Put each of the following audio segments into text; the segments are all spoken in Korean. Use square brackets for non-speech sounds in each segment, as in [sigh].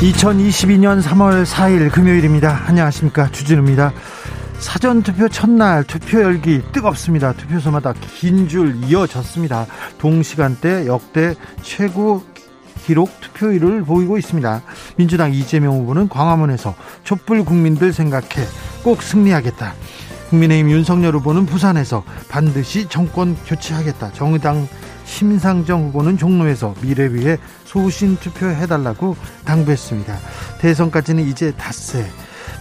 2022년 3월 4일 금요일입니다. 안녕하십니까. 주진우입니다. 사전투표 첫날 투표 열기 뜨겁습니다. 투표소마다 긴 줄 이어졌습니다. 동시간대 역대 최고 기록 투표율을 보이고 있습니다. 민주당 이재명 후보는 광화문에서 촛불 국민들 생각해 꼭 승리하겠다. 국민의힘 윤석열 후보는 부산에서 반드시 정권 교체하겠다. 정의당 심상정 후보는 종로에서 미래 위해 소신 투표해달라고 당부했습니다. 대선까지는 이제 닷새.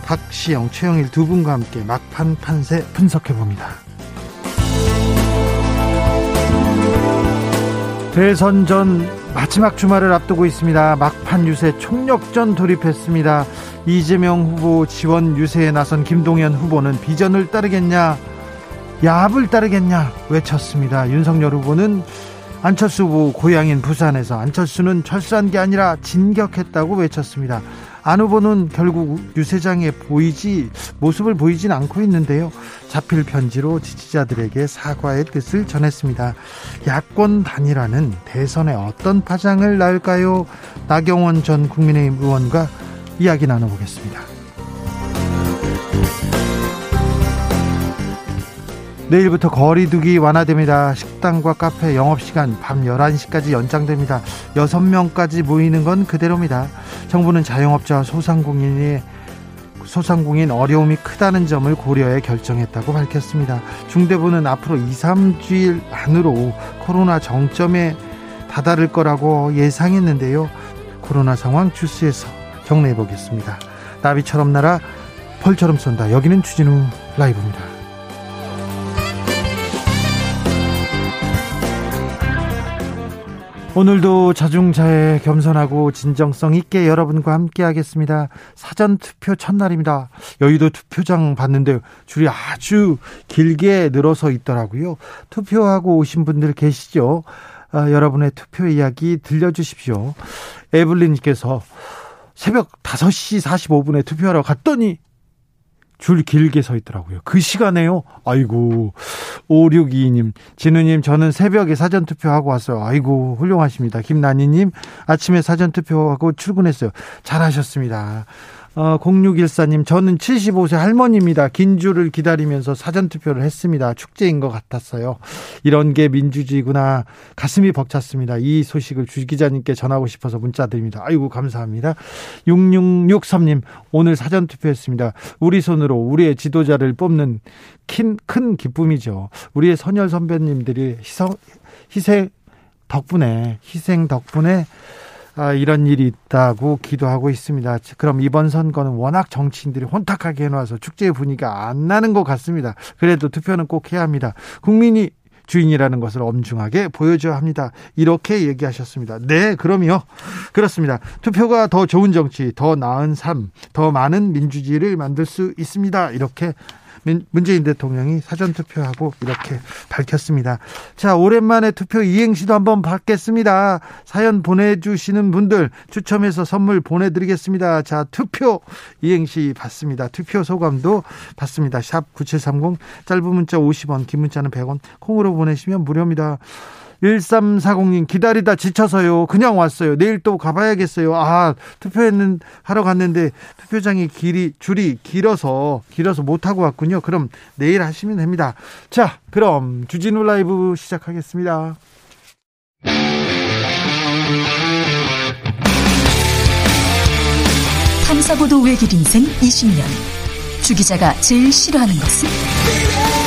박시영, 최영일 두 분과 함께 막판 판세 분석해 봅니다. 대선 전 마지막 주말을 앞두고 있습니다. 막판 유세 총력전 돌입했습니다. 이재명 후보 지원 유세에 나선 김동연 후보는 비전을 따르겠냐, 야합을 따르겠냐 외쳤습니다. 윤석열 후보는 안철수 후보 고향인 부산에서 안철수는 철수한 게 아니라 진격했다고 외쳤습니다. 안 후보는 결국 유세장에 보이지 모습을 보이진 않고 있는데요. 자필 편지로 지지자들에게 사과의 뜻을 전했습니다. 야권 단일화는 대선에 어떤 파장을 낳을까요? 나경원 전 국민의힘 의원과 이야기 나눠보겠습니다. 내일부터 거리두기 완화됩니다. 식당과 카페 영업시간 밤 11시까지 연장됩니다. 6명까지 모이는 건 그대로입니다. 정부는 자영업자와 소상공인이 소상공인 어려움이 크다는 점을 고려해 결정했다고 밝혔습니다. 중대부는 앞으로 2, 3주일 안으로 코로나 정점에 다다를 거라고 예상했는데요. 코로나 상황 주스에서 정리해 보겠습니다. 나비처럼 날아 벌처럼 쏜다. 여기는 주진우 라이브입니다. 오늘도 자중자애 겸손하고 진정성 있게 여러분과 함께 하겠습니다. 사전 투표 첫날입니다. 여의도 투표장 봤는데 줄이 아주 길게 늘어서 있더라고요. 투표하고 오신 분들 계시죠? 아, 여러분의 투표 이야기 들려주십시오. 에블린님께서 새벽 5시 45분에 투표하러 갔더니 줄 길게 서 있더라고요. 그 시간에요? 아이고, 5622님, 진우님, 저는 새벽에 사전투표하고 왔어요. 아이고, 훌륭하십니다. 김난희님, 아침에 사전투표하고 출근했어요. 잘하셨습니다. 어, 0614님, 저는 75세 할머니입니다. 긴 줄을 기다리면서 사전투표를 했습니다. 축제인 것 같았어요. 이런 게 민주주의구나. 가슴이 벅찼습니다. 이 소식을 주 기자님께 전하고 싶어서 문자 드립니다. 아이고, 감사합니다. 6663님, 오늘 사전투표했습니다. 우리 손으로 우리의 지도자를 뽑는 큰, 큰 기쁨이죠. 우리의 선열 선배님들이 희성, 희생 덕분에, 희생 덕분에 아, 이런 일이 있다고 기도하고 있습니다. 그럼 이번 선거는 워낙 정치인들이 혼탁하게 해놔서 축제의 분위기가 안 나는 것 같습니다. 그래도 투표는 꼭 해야 합니다. 국민이 주인이라는 것을 엄중하게 보여줘야 합니다. 이렇게 얘기하셨습니다. 네, 그럼요. 그렇습니다. 투표가 더 좋은 정치, 더 나은 삶, 더 많은 민주주의를 만들 수 있습니다. 이렇게 문재인 대통령이 사전 투표하고 이렇게 밝혔습니다. 자, 오랜만에 투표 이행시도 한번 받겠습니다. 사연 보내주시는 분들 추첨해서 선물 보내드리겠습니다. 자, 투표 이행시 받습니다. 투표 소감도 받습니다. 샵 9730 짧은 문자 50원, 긴 문자는 100원, 콩으로 보내시면 무료입니다. 1340님 기다리다 지쳐서요. 그냥 왔어요. 내일 또 가봐야겠어요. 아, 투표했는, 하러 갔는데 투표장이 길이, 줄이 길어서, 길어서 못 하고 왔군요. 그럼 내일 하시면 됩니다. 자, 그럼 주진우 라이브 시작하겠습니다. 탐사보도 외길 인생 20년. 주 기자가 제일 싫어하는 것은?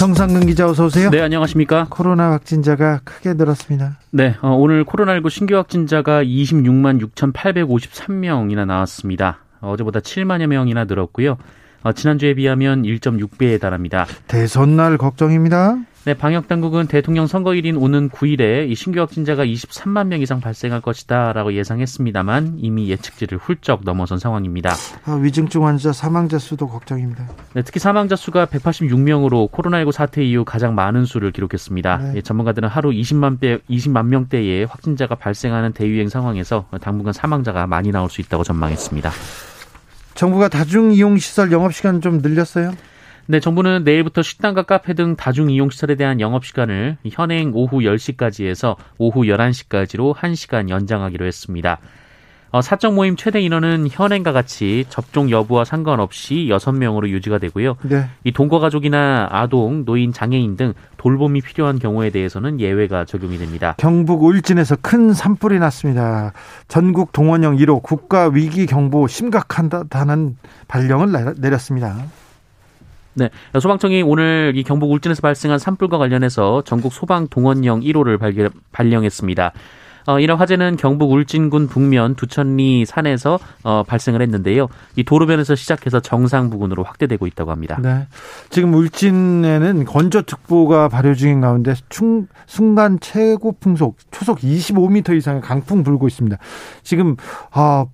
정상근 기자 어서 오세요. 네, 안녕하십니까? 코로나 확진자가 크게 늘었습니다. 네, 어, 오늘 코로나19 신규 확진자가 26만 6,853명이나 나왔습니다. 어제보다 7만여 명이나 늘었고요. 어, 지난주에 비하면 1.6배에 달합니다. 대선 날 걱정입니다. 네, 방역 당국은 대통령 선거일인 오는 9일에 이 신규 확진자가 23만 명 이상 발생할 것이다라고 예상했습니다만 이미 예측치를 훌쩍 넘어선 상황입니다. 아, 위중증 환자 사망자 수도 걱정입니다. 네, 특히 사망자 수가 186명으로 코로나19 사태 이후 가장 많은 수를 기록했습니다. 네. 예, 전문가들은 하루 20만 배, 20만 명대의 확진자가 발생하는 대유행 상황에서 당분간 사망자가 많이 나올 수 있다고 전망했습니다. 정부가 다중 이용 시설 영업 시간 좀 늘렸어요? 네, 정부는 내일부터 식당과 카페 등 다중 이용 시설에 대한 영업 시간을 현행 오후 10시까지 해서 오후 11시까지로 1시간 연장하기로 했습니다. 어, 사적 모임 최대 인원은 현행과 같이 접종 여부와 상관없이 6명으로 유지가 되고요. 네. 이 동거 가족이나 아동, 노인, 장애인 등 돌봄이 필요한 경우에 대해서는 예외가 적용이 됩니다. 경북 울진에서 큰 산불이 났습니다. 전국 동원령 1호 국가 위기 경보 심각하다는 발령을 내렸습니다. 네. 소방청이 오늘 이 경북 울진에서 발생한 산불과 관련해서 전국 소방 동원령 1호를 발견, 발령했습니다. 어, 이런 화재는 경북 울진군 북면 두천리 산에서 어, 발생을 했는데요. 이 도로변에서 시작해서 정상 부근으로 확대되고 있다고 합니다. 네. 지금 울진에는 건조특보가 발효 중인 가운데 충, 순간 최고 풍속 초속 25m 이상의 강풍 불고 있습니다. 지금 어,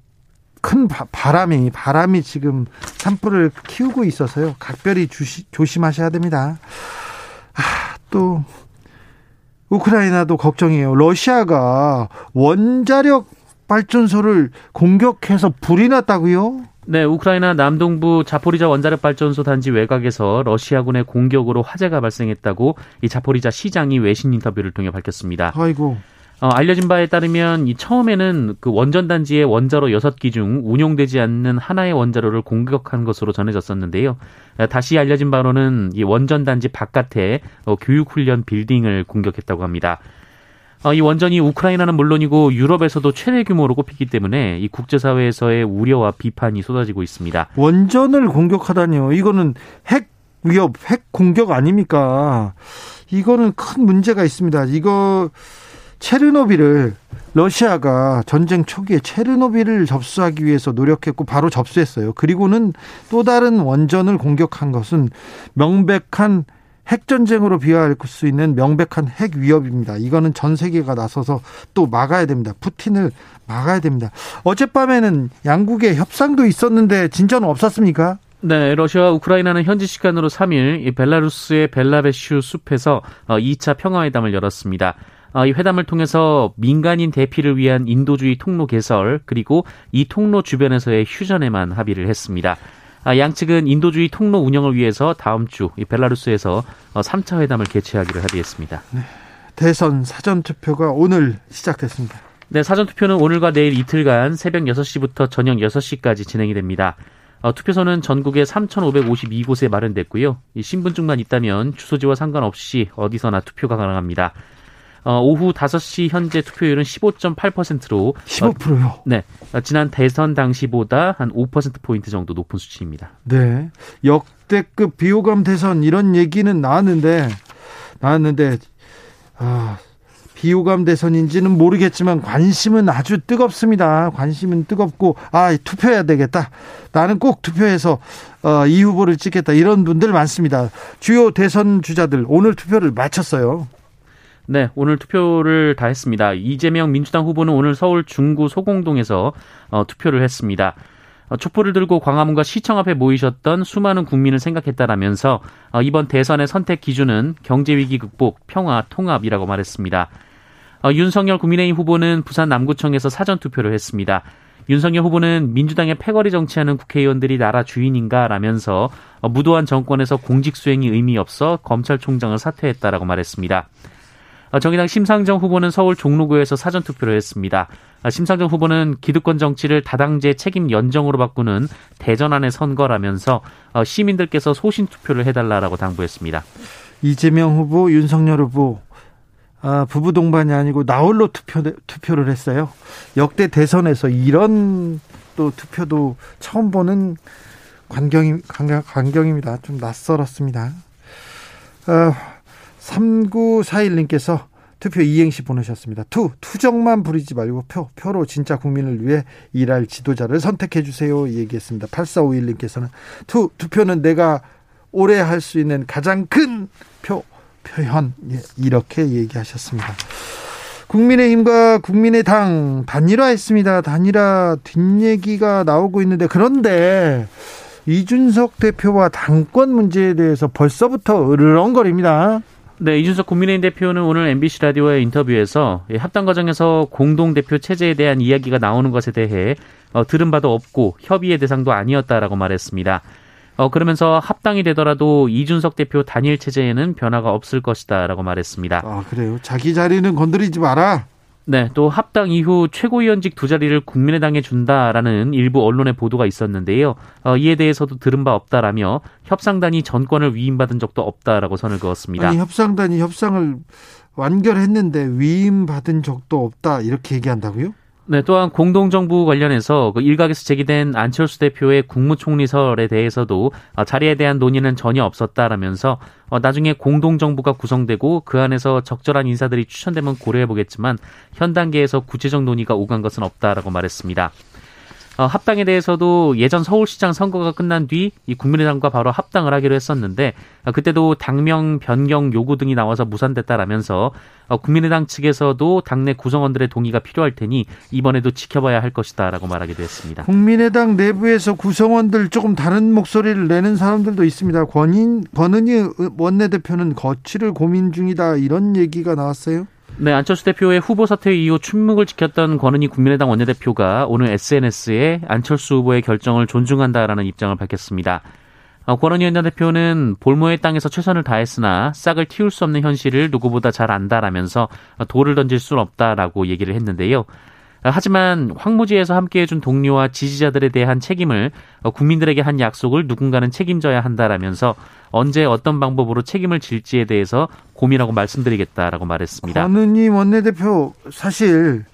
큰 바, 람이 바람이 지금 산불을 키우고 있어서요. 각별히 주시, 조심하셔야 됩니다. 아, 또 우크라이나도 걱정이에요. 러시아가 원자력 발전소를 공격해서 불이 났다고요? 네, 우크라이나 남동부 자포리자 원자력 발전소 단지 외곽에서 러시아군의 공격으로 화재가 발생했다고 이 자포리자 시장이 외신 인터뷰를 통해 밝혔습니다. 아이고. 어, 알려진 바에 따르면 이 처음에는 그 원전 단지의 원자로 6기 중 운용되지 않는 하나의 원자로를 공격한 것으로 전해졌었는데요. 어, 다시 알려진 바로는 이 원전 단지 바깥에 어, 교육 훈련 빌딩을 공격했다고 합니다. 어, 이 원전이 우크라이나는 물론이고 유럽에서도 최대 규모로 꼽히기 때문에 이 국제사회에서의 우려와 비판이 쏟아지고 있습니다. 원전을 공격하다니요. 이거는 핵 위협, 핵 공격 아닙니까? 이거는 큰 문제가 있습니다. 이거 체르노비를 러시아가 전쟁 초기에 체르노비를 접수하기 위해서 노력했고 바로 접수했어요. 그리고는 또 다른 원전을 공격한 것은 명백한 핵전쟁으로 비화할 수 있는 명백한 핵 위협입니다. 이거는 전 세계가 나서서 또 막아야 됩니다. 푸틴을 막아야 됩니다. 어젯밤에는 양국의 협상도 있었는데 진전은 없었습니까? 네, 러시아와 우크라이나는 현지 시간으로 3일 벨라루스의 벨라베슈 숲에서 2차 어, 평화회담을 열었습니다. 어, 이 회담을 통해서 민간인 대피를 위한 인도주의 통로 개설 그리고 이 통로 주변에서의 휴전에만 합의를 했습니다. 아, 양측은 인도주의 통로 운영을 위해서 다음 주 벨라루스에서 3차 어, 회담을 개최하기로 합의했습니다. 네, 대선 사전 투표가 오늘 시작됐습니다. 네, 사전 투표는 오늘과 내일 이틀간 새벽 6시부터 저녁 6시까지 진행이 됩니다. 어, 투표소는 전국에 3,552곳에 마련됐고요. 이 신분증만 있다면 주소지와 상관없이 어디서나 투표가 가능합니다. 어, 오후 5시 현재 투표율은 15.8%로 15%요? 어, 네. 어, 지난 대선 당시보다 한 5%포인트 정도 높은 수치입니다. 네. 역대급 비호감 대선 이런 얘기는 나왔는데 나왔는데 아, 비호감 대선인지는 모르겠지만 관심은 아주 뜨겁습니다. 관심은 뜨겁고 아 투표해야 되겠다. 나는 꼭 투표해서 어, 이 후보를 찍겠다. 이런 분들 많습니다. 주요 대선 주자들 오늘 투표를 마쳤어요. 네, 오늘 투표를 다 했습니다. 이재명 민주당 후보는 오늘 서울 중구 소공동에서 어, 투표를 했습니다. 어, 촛불을 들고 광화문과 시청 앞에 모이셨던 수많은 국민을 생각했다라면서 어, 이번 대선의 선택 기준은 경제 위기 극복, 평화, 통합이라고 말했습니다. 어, 윤석열 국민의힘 후보는 부산 남구청에서 사전 투표를 했습니다. 윤석열 후보는 민주당의 패거리 정치하는 국회의원들이 나라 주인인가라면서 어, 무도한 정권에서 공직 수행이 의미 없어 검찰총장을 사퇴했다라고 말했습니다. 어, 정의당 심상정 후보는 서울 종로구에서 사전 투표를 했습니다. 어, 심상정 후보는 기득권 정치를 다당제 책임 연정으로 바꾸는 대전안의 선거라면서 어, 시민들께서 소신 투표를 해달라라고 당부했습니다. 이재명 후보, 윤석열 후보 아, 부부 동반이 아니고 나홀로 투표 투표를 했어요. 역대 대선에서 이런 또 투표도 처음 보는 광경이 광경, 광경입니다. 좀 낯설었습니다. 어, 3941님께서 투표 이행시 보내셨습니다. 투, 투정만 부리지 말고 표, 표로 진짜 국민을 위해 일할 지도자를 선택해 주세요. 얘기했습니다. 8451님께서는 투, 투표는 내가 오래 할수 있는 가장 큰 표, 표현. 예, 이렇게 얘기하셨습니다. 국민의힘과 국민의당 단일화했습니다. 단일화 뒷얘기가 나오고 있는데 그런데 이준석 대표와 당권 문제에 대해서 벌써부터 으르렁거립니다. 네, 이준석 국민의힘 대표는 오늘 MBC 라디오의 인터뷰에서 합당 과정에서 공동 대표 체제에 대한 이야기가 나오는 것에 대해 어, 들은 바도 없고 협의의 대상도 아니었다라고 말했습니다. 어, 그러면서 합당이 되더라도 이준석 대표 단일 체제에는 변화가 없을 것이다라고 말했습니다. 아, 그래요? 자기 자리는 건드리지 마라. 네, 또 합당 이후 최고위원직 두 자리를 국민의당에 준다라는 일부 언론의 보도가 있었는데요. 어, 이에 대해서도 들은 바 없다라며 협상단이 전권을 위임받은 적도 없다라고 선을 그었습니다. 아니, 협상단이 협상을 완결했는데 위임받은 적도 없다 이렇게 얘기한다고요? 네, 또한 공동정부 관련해서 그 일각에서 제기된 안철수 대표의 국무총리설에 대해서도 어, 자리에 대한 논의는 전혀 없었다라면서 어, 나중에 공동정부가 구성되고 그 안에서 적절한 인사들이 추천되면 고려해보겠지만 현 단계에서 구체적 논의가 오간 것은 없다라고 말했습니다. 어, 합당에 대해서도 예전 서울시장 선거가 끝난 뒤 이 국민의당과 바로 합당을 하기로 했었는데 어, 그때도 당명 변경 요구 등이 나와서 무산됐다라면서 어, 국민의당 측에서도 당내 구성원들의 동의가 필요할 테니 이번에도 지켜봐야 할 것이다라고 말하기도 했습니다. 국민의당 내부에서 구성원들 조금 다른 목소리를 내는 사람들도 있습니다. 권인 권은희 원내대표는 거취를 고민 중이다 이런 얘기가 나왔어요. 네, 안철수 대표의 후보 사퇴 이후 침묵을 지켰던 권은희 국민의당 원내대표가 오늘 SNS에 안철수 후보의 결정을 존중한다라는 입장을 밝혔습니다. 어, 권은희 원내대표는 볼모의 땅에서 최선을 다했으나 싹을 틔울 수 없는 현실을 누구보다 잘 안다라면서 돌을 던질 수는 없다라고 얘기를 했는데요. 하지만 황무지에서 함께해준 동료와 지지자들에 대한 책임을 어, 국민들에게 한 약속을 누군가는 책임져야 한다라면서 언제 어떤 방법으로 책임을 질지에 대해서 고민하고 말씀드리겠다라고 말했습니다. 권은희 원내대표 사실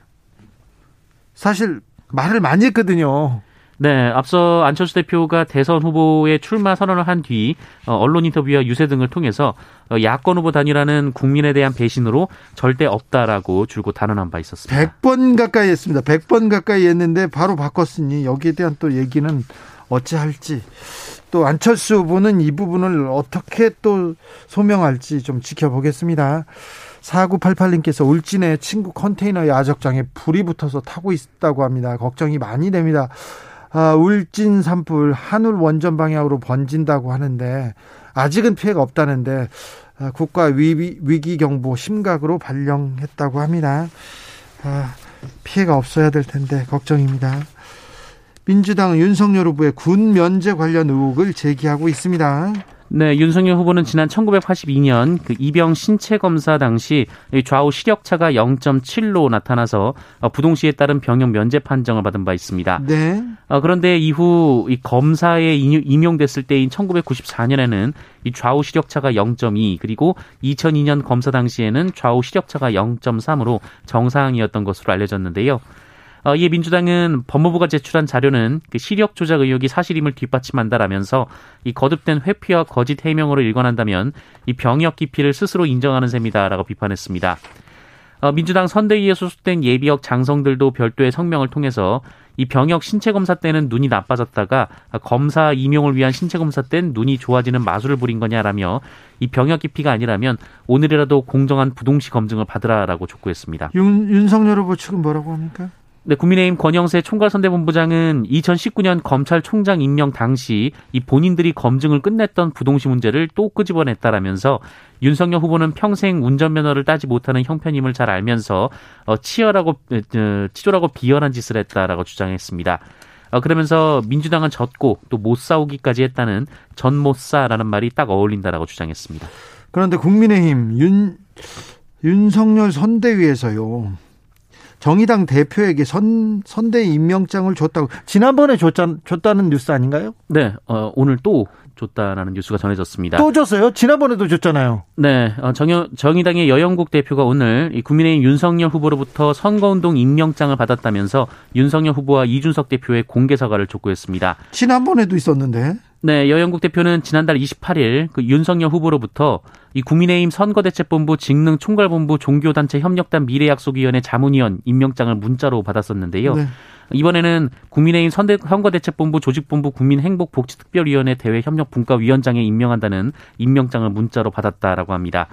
사실 말을 많이 했거든요. 네, 앞서 안철수 대표가 대선 후보의 출마 선언을 한뒤 어, 언론 인터뷰와 유세 등을 통해서 어, 야권 후보 단일화는 국민에 대한 배신으로 절대 없다라고 줄곧 단언한 바 있었습니다. 100번 가까이 했습니다. 100번 가까이 했는데 바로 바꿨으니 여기에 대한 또 얘기는 어찌할지 또 안철수 후보는 이 부분을 어떻게 또 소명할지 좀 지켜보겠습니다. 4988님께서 울진의 친구 컨테이너 야적장에 불이 붙어서 타고 있다고 합니다. 걱정이 많이 됩니다. 아, 울진 산불 한울 원전 방향으로 번진다고 하는데 아직은 피해가 없다는데 아, 국가 위기, 위기 경보 심각으로 발령했다고 합니다. 아, 피해가 없어야 될 텐데 걱정입니다. 민주당 윤석열 후보의 군 면제 관련 의혹을 제기하고 있습니다. 네, 윤석열 후보는 지난 1982년 그 이병 신체 검사 당시 좌우 시력차가 0.7로 나타나서 어, 부동시에 따른 병역 면제 판정을 받은 바 있습니다. 네. 어, 그런데 이후 이 검사에 임용됐을 때인 1994년에는 이 좌우 시력차가 0.2 그리고 2002년 검사 당시에는 좌우 시력차가 0.3으로 정상이었던 것으로 알려졌는데요. 어, 이에 민주당은 법무부가 제출한 자료는 그 시력 조작 의혹이 사실임을 뒷받침한다라면서 이 거듭된 회피와 거짓 해명으로 일관한다면 이 병역 기피를 스스로 인정하는 셈이다라고 비판했습니다. 어, 민주당 선대위에 소속된 예비역 장성들도 별도의 성명을 통해서 이 병역 신체 검사 때는 눈이 나빠졌다가 검사 임용을 위한 신체 검사 때는 눈이 좋아지는 마술을 부린 거냐라며 이 병역 기피가 아니라면 오늘이라도 공정한 부동시 검증을 받으라라고 촉구했습니다. 윤, 윤석열 후보 측은 뭐라고 합니까? 네, 국민의힘 권영세 총괄선대본부장은 2019년 검찰총장 임명 당시 이 본인들이 검증을 끝냈던 부동시 문제를 또 끄집어냈다라면서 윤석열 후보는 평생 운전면허를 따지 못하는 형편임을 잘 알면서 어, 치열하고 어, 치졸하고 비열한 짓을 했다라고 주장했습니다. 어, 그러면서 민주당은 졌고 또 못 싸우기까지 했다는 전 못 싸라는 말이 딱 어울린다라고 주장했습니다. 그런데 국민의힘 윤 윤석열 선대위에서요. 정의당 대표에게 선, 선대 임명장을 줬다고 지난번에 줬자, 줬다는 뉴스 아닌가요? 네, 어, 오늘 또 줬다라는 뉴스가 전해졌습니다. 또 줬어요? 지난번에도 줬잖아요. 네, 어, 정, 정의당의 여영국 대표가 오늘 이 국민의힘 윤석열 후보로부터 선거운동 임명장을 받았다면서 윤석열 후보와 이준석 대표의 공개 사과를 촉구했습니다. 지난번에도 있었는데. 네, 여영국 대표는 지난달 28일 그 윤석열 후보로부터 이 국민의힘 선거대책본부 직능 총괄본부 종교단체 협력단 미래약속위원회 자문위원 임명장을 문자로 받았었는데요. 네. 이번에는 국민의힘 선대, 선거대책본부 조직본부 국민행복복지특별위원회 대외협력분과위원장에 임명한다는 임명장을 문자로 받았다라고 합니다.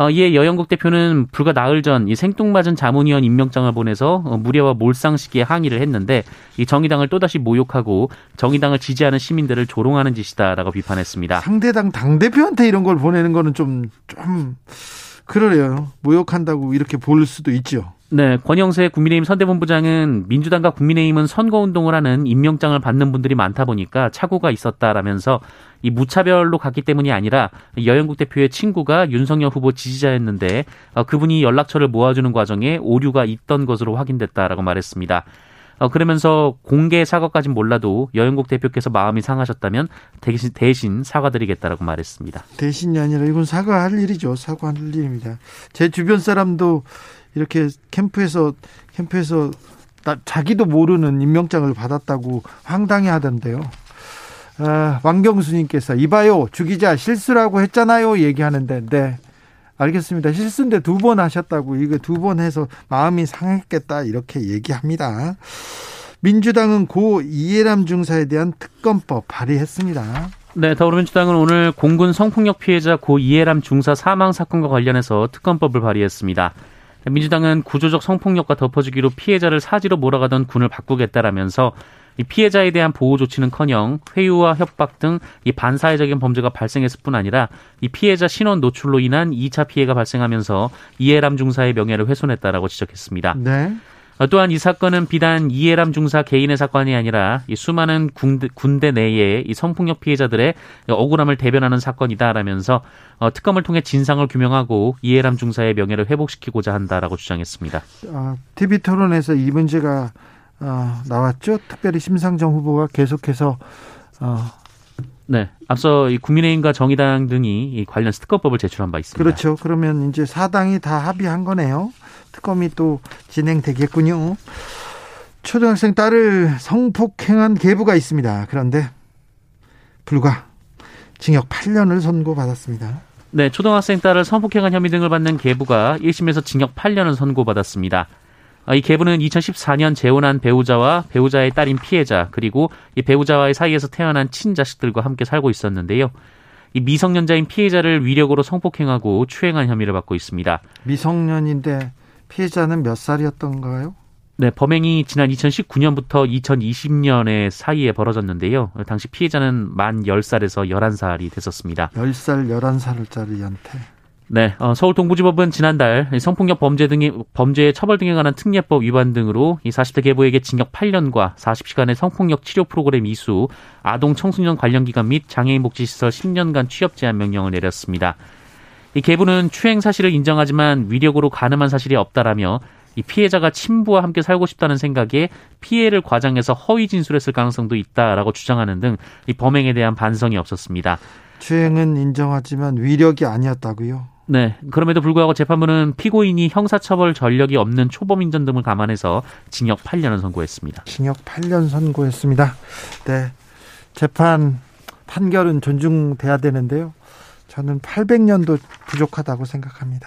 어, 이에 여영국 대표는 불과 나흘 전 이 생뚱맞은 자문위원 임명장을 보내서 어, 무례와 몰상식에 항의를 했는데 이 정의당을 또다시 모욕하고 정의당을 지지하는 시민들을 조롱하는 짓이다라고 비판했습니다. 상대당 당 대표한테 이런 걸 보내는 거는 좀좀 좀 그러래요. 모욕한다고 이렇게 볼 수도 있죠. 네, 권영세 국민의힘 선대본부장은 민주당과 국민의힘은 선거운동을 하는 임명장을 받는 분들이 많다 보니까 착오가 있었다라면서 이 무차별로 갔기 때문이 아니라 여영국 대표의 친구가 윤석열 후보 지지자였는데 어, 그분이 연락처를 모아주는 과정에 오류가 있던 것으로 확인됐다라고 말했습니다. 어, 그러면서 공개 사과까진 몰라도 여영국 대표께서 마음이 상하셨다면 대신, 대신 사과드리겠다라고 말했습니다. 대신이 아니라 이건 사과할 일이죠. 사과할 일입니다. 제 주변 사람도 이렇게 캠프에서 캠프에서 나, 자기도 모르는 임명장을 받았다고 황당해 하던데요. 아, 왕경수님께서 이봐요 주기자 실수라고 했잖아요 얘기하는데 네. 알겠습니다. 실수인데 두 번 하셨다고. 이거 두 번 해서 마음이 상했겠다. 이렇게 얘기합니다. 민주당은 고 이해람 중사에 대한 특검법 발의했습니다. 네, 더불어민주당은 오늘 공군 성폭력 피해자 고 이해람 중사 사망 사건과 관련해서 특검법을 발의했습니다. 민주당은 구조적 성폭력과 덮어주기로 피해자를 사지로 몰아가던 군을 바꾸겠다라면서 이 피해자에 대한 보호 조치는커녕 회유와 협박 등 이 반사회적인 범죄가 발생했을 뿐 아니라 이 피해자 신원 노출로 인한 2차 피해가 발생하면서 이해람 중사의 명예를 훼손했다라고 지적했습니다. 네. 어, 또한 이 사건은 비단 이해람 중사 개인의 사건이 아니라 이 수많은 군대, 군대 내의 이 성폭력 피해자들의 억울함을 대변하는 사건이다라면서 어, 특검을 통해 진상을 규명하고 이해람 중사의 명예를 회복시키고자 한다라고 주장했습니다. 어, TV 토론에서 이 문제가 어, 나왔죠. 특별히 심상정 후보가 계속해서 어, 네. 앞서 이 국민의힘과 정의당 등이 이 관련 특검법을 제출한 바 있습니다. 그렇죠. 그러면 이제 사당이 다 합의한 거네요. 특검이 또 진행되겠군요. 초등학생 딸을 성폭행한 계부가 있습니다. 그런데 불과 징역 8년을 선고받았습니다. 네, 초등학생 딸을 성폭행한 혐의 등을 받는 계부가 1심에서 징역 8년을 선고받았습니다. 아, 이 계부는 2014년 재혼한 배우자와 배우자의 딸인 피해자 그리고 이 배우자와의 사이에서 태어난 친자식들과 함께 살고 있었는데요. 이 미성년자인 피해자를 위력으로 성폭행하고 추행한 혐의를 받고 있습니다. 미성년인데 피해자는 몇 살이었던가요? 네, 범행이 지난 2019년부터 2020년에 사이에 벌어졌는데요. 당시 피해자는 만 10살에서 11살이 됐었습니다. 10살, 11살짜리한테. 네, 어, 서울 동부지법은 지난달 성폭력 범죄 등의 범죄의 처벌 등에 관한 특례법 위반 등으로 이 40대 계보에게 징역 8년과 40시간의 성폭력 치료 프로그램 이수, 아동 청소년 관련 기관 및 장애인 복지 시설 10년간 취업 제한 명령을 내렸습니다. 이 계부는 추행 사실을 인정하지만 위력으로 가늠한 사실이 없다라며 이 피해자가 친부와 함께 살고 싶다는 생각에 피해를 과장해서 허위 진술했을 가능성도 있다라고 주장하는 등 이 범행에 대한 반성이 없었습니다. 추행은 인정하지만 위력이 아니었다고요? 네. 그럼에도 불구하고 재판부는 피고인이 형사처벌 전력이 없는 초범인전 등을 감안해서 징역 8년을 선고했습니다. 징역 8년 선고했습니다. 네. 재판 판결은 존중돼야 되는데요. 저는 800년도 부족하다고 생각합니다.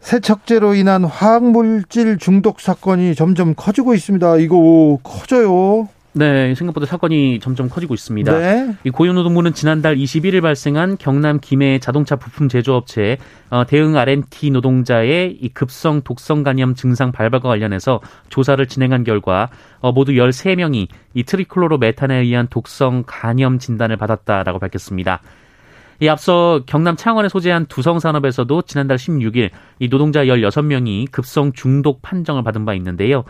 세척제로 인한 화학물질 중독 사건이 점점 커지고 있습니다. 이거 커져요. 네, 생각보다 사건이 점점 커지고 있습니다. 네. 이 고용노동부는 지난달 21일 발생한 경남 김해 자동차 부품 제조업체 어, 대흥 R&T 노동자의 이 급성 독성 간염 증상 발발과 관련해서 조사를 진행한 결과 어, 모두 13명이 이 트리클로로 메탄에 의한 독성 간염 진단을 받았다라고 밝혔습니다. 이 앞서 경남 창원에 소재한 두성산업에서도 지난달 16일 이 노동자 16명이 급성 중독 판정을 받은 바 있는데요.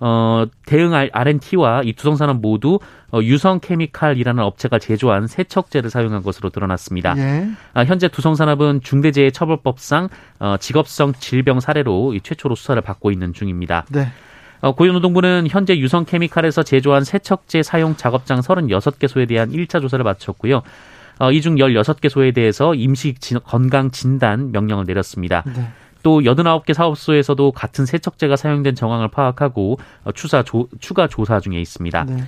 어, 대흥 R&T와 이 두성산업 모두 어, 유성케미칼이라는 업체가 제조한 세척제를 사용한 것으로 드러났습니다. 예. 아, 현재 두성산업은 중대재해처벌법상 어, 직업성 질병 사례로 이 최초로 수사를 받고 있는 중입니다. 네. 어, 고용노동부는 현재 유성케미칼에서 제조한 세척제 사용 작업장 36개소에 대한 1차 조사를 마쳤고요. 어, 이중 16개소에 대해서 임시 건강 진단 명령을 내렸습니다. 네. 또 89개 사업소에서도 같은 세척제가 사용된 정황을 파악하고 어, 추사 조, 추가 조사 중에 있습니다. 네.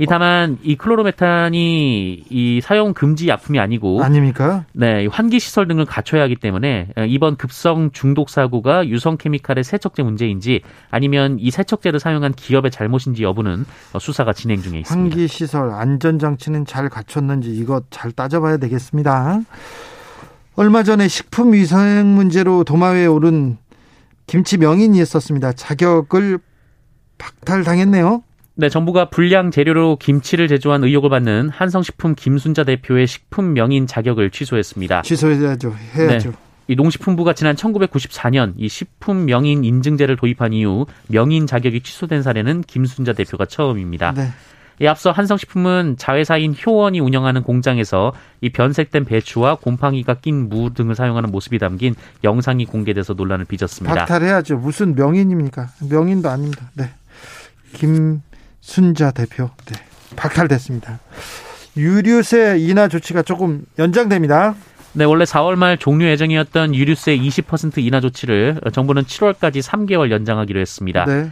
이 다만 이 클로로메탄이 이 사용 금지 약품이 아니고 아닙니까? 네, 환기 시설 등을 갖춰야 하기 때문에 어, 이번 급성 중독 사고가 유성 케미칼의 세척제 문제인지 아니면 이 세척제를 사용한 기업의 잘못인지 여부는 어, 수사가 진행 중에 있습니다. 환기 시설 안전 장치는 잘 갖췄는지 이것 잘 따져봐야 되겠습니다. 얼마 전에 식품 위생 문제로 도마 위에 오른 김치 명인이 있었습니다. 자격을 박탈당했네요. 네, 정부가 불량 재료로 김치를 제조한 의혹을 받는 한성식품 김순자 대표의 식품 명인 자격을 취소했습니다. 취소해야죠. 해야죠. 네. 이 농식품부가 지난 1994년 이 식품 명인 인증제를 도입한 이후 명인 자격이 취소된 사례는 김순자 대표가 처음입니다. 네. 이 앞서 한성식품은 자회사인 효원이 운영하는 공장에서 이 변색된 배추와 곰팡이가 낀 무 등을 사용하는 모습이 담긴 영상이 공개돼서 논란을 빚었습니다. 박탈해야죠. 무슨 명인입니까? 명인도 아닙니다. 네. 김 순자 대표 네, 박탈됐습니다. 유류세 인하 조치가 조금 연장됩니다. 네, 원래 4월 말 종료 예정이었던 유류세 20% 인하 조치를 정부는 7월까지 3개월 연장하기로 했습니다. 네.